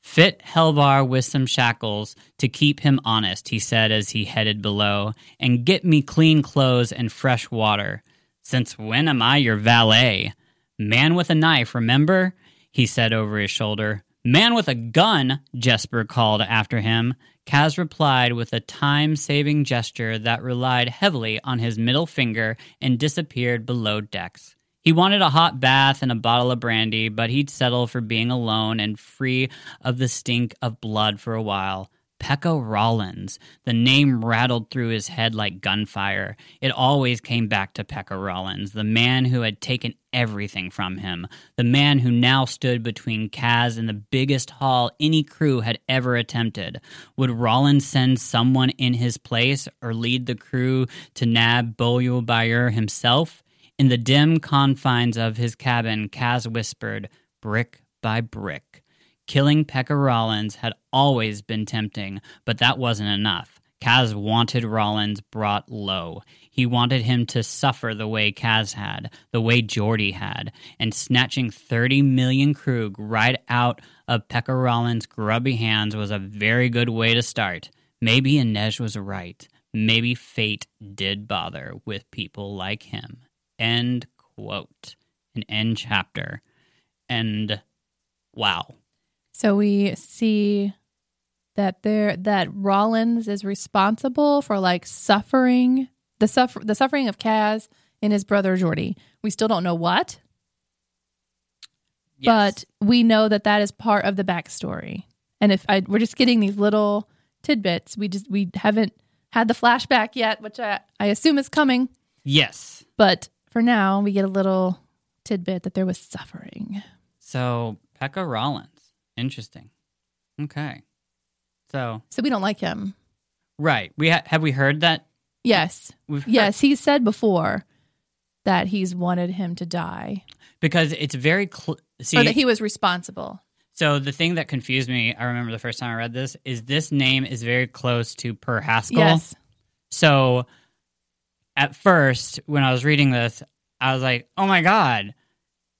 Fit Helvar with some shackles to keep him honest, he said as he headed below, and get me clean clothes and fresh water. Since when am I your valet? Man with a knife, remember? He said over his shoulder. Man with a gun, Jesper called after him. Kaz replied with a time saving gesture that relied heavily on his middle finger and disappeared below decks. He wanted a hot bath and a bottle of brandy, but he'd settle for being alone and free of the stink of blood for a while. Pekka Rollins. The name rattled through his head like gunfire. It always came back to Pekka Rollins, the man who had taken everything from him, the man who now stood between Kaz and the biggest haul any crew had ever attempted. Would Rollins send someone in his place or lead the crew to nab Bo Yul-Bayur himself? In the dim confines of his cabin, Kaz whispered, brick by brick. Killing Pekka Rollins had always been tempting, but that wasn't enough. Kaz wanted Rollins brought low. He wanted him to suffer the way Kaz had, the way Jordie had, and snatching 30 million Kruge right out of Pekka Rollins' grubby hands was a very good way to start. Maybe Inej was right. Maybe fate did bother with people like him. End quote. An end chapter. And wow. So we see that there that Rollins is responsible for like suffering the suffer the suffering of Kaz and his brother Jordie. We still don't know what, Yes. but we know that that is part of the backstory. And if I we're just getting these little tidbits, we just we haven't had the flashback yet, which I I assume is coming. yes. But for now, we get a little tidbit that there was suffering. So Pekka Rollins. Interesting. Okay. So So we don't like him. right, we ha- have we heard that? Yes. Heard- Yes, he said before that he's wanted him to die because it's very cl- see. or that he was responsible. so the thing that confused me, I remember the first time I read this, is this name is very close to Per Haskell. Yes. So at first, when I was reading this, I was like, "Oh my god,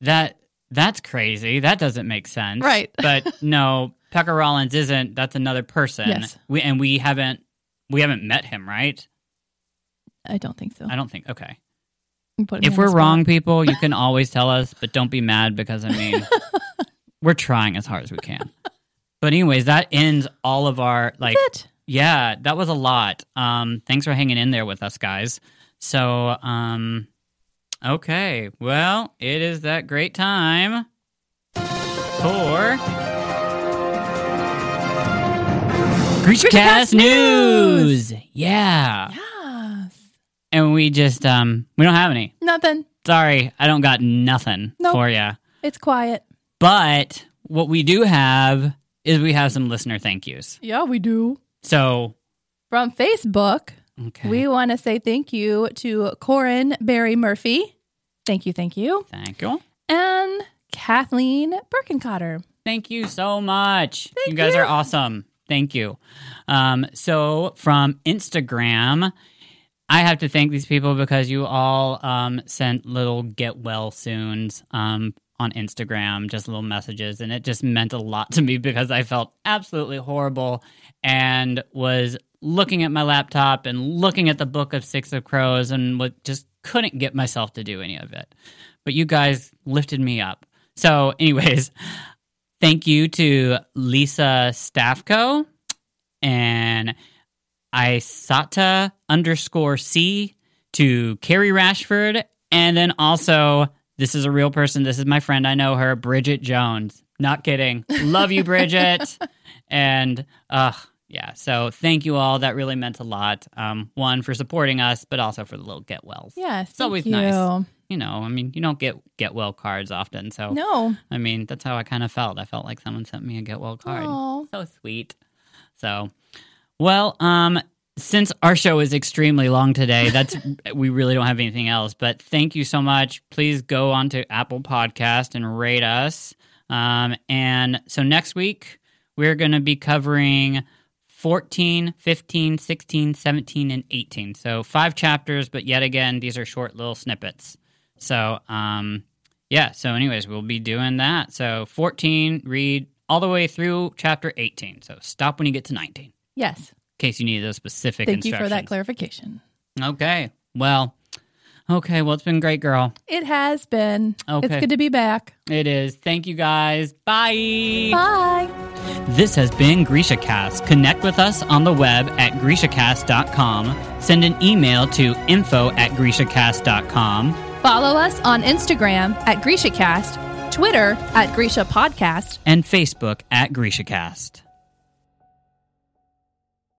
that that's crazy. That doesn't make sense." Right. But no, Pekka Rollins isn't. That's another person. Yes. We and we haven't we haven't met him, right? I don't think so. I don't think. Okay. If we're wrong, people, you can always tell us, but don't be mad because I mean, we're trying as hard as we can. But anyways, that ends all of our like That's it. yeah, that was a lot. Um, thanks for hanging in there with us, guys. So, um, okay, well, it is that great time for Greechcast News. Yeah, Yes. and we just um, we don't have any. Nothing. Sorry, I don't got nothing Nope. for you. It's quiet. But what we do have is we have some listener thank yous. Yeah, we do. So, From Facebook, okay, we want to say thank you to Corin Barry Murphy. Thank you, thank you. thank you. And Kathleen Birkencotter. Thank you so much. Thank you guys you. are awesome. Thank you. Um, so from Instagram, I have to thank these people because you all um, sent little get well soons um, on Instagram, just little messages, and it just meant a lot to me because I felt absolutely horrible and was looking at my laptop and looking at the book of Six of Crows and just couldn't get myself to do any of it. But you guys lifted me up. So, anyways, thank you to Lisa Staffco and Isata underscore C to Carrie Rashford. And then also, this is a real person. This is my friend. I know her, Bridget Jones. Not kidding. Love you, Bridget. and, uh, yeah, so thank you all. That really meant a lot. Um, one, for supporting us, but also for the little get wells. Yes. It's always thank nice. you. You know, I mean, you don't get get well cards often. So, No. I mean, that's how I kind of felt. I felt like someone sent me a get well card. Aw. So sweet. So, well, um, since our show is extremely long today, that's we really don't have anything else. But thank you so much. Please go on to Apple Podcast and rate us. Um, and so next week we're going to be covering 14, 15, 16, 17, and 18. So five chapters, but yet again, these are short little snippets. So, um, yeah. So, anyways, we'll be doing that. So, 14, read all the way through chapter 18. So, stop when you get to 19 Yes. in case you need those specific Thank you for that clarification. Okay. Well, okay. Well, it's been great, girl. It has been. Okay. It's good to be back. It is. Thank you guys. Bye. Bye. This has been Grisha Cast. Connect with us on the web at grishacast.com. Send an email to info at grishacast.com. Follow us on Instagram at GrishaCast, Twitter at Grisha Podcast, and Facebook at GrishaCast.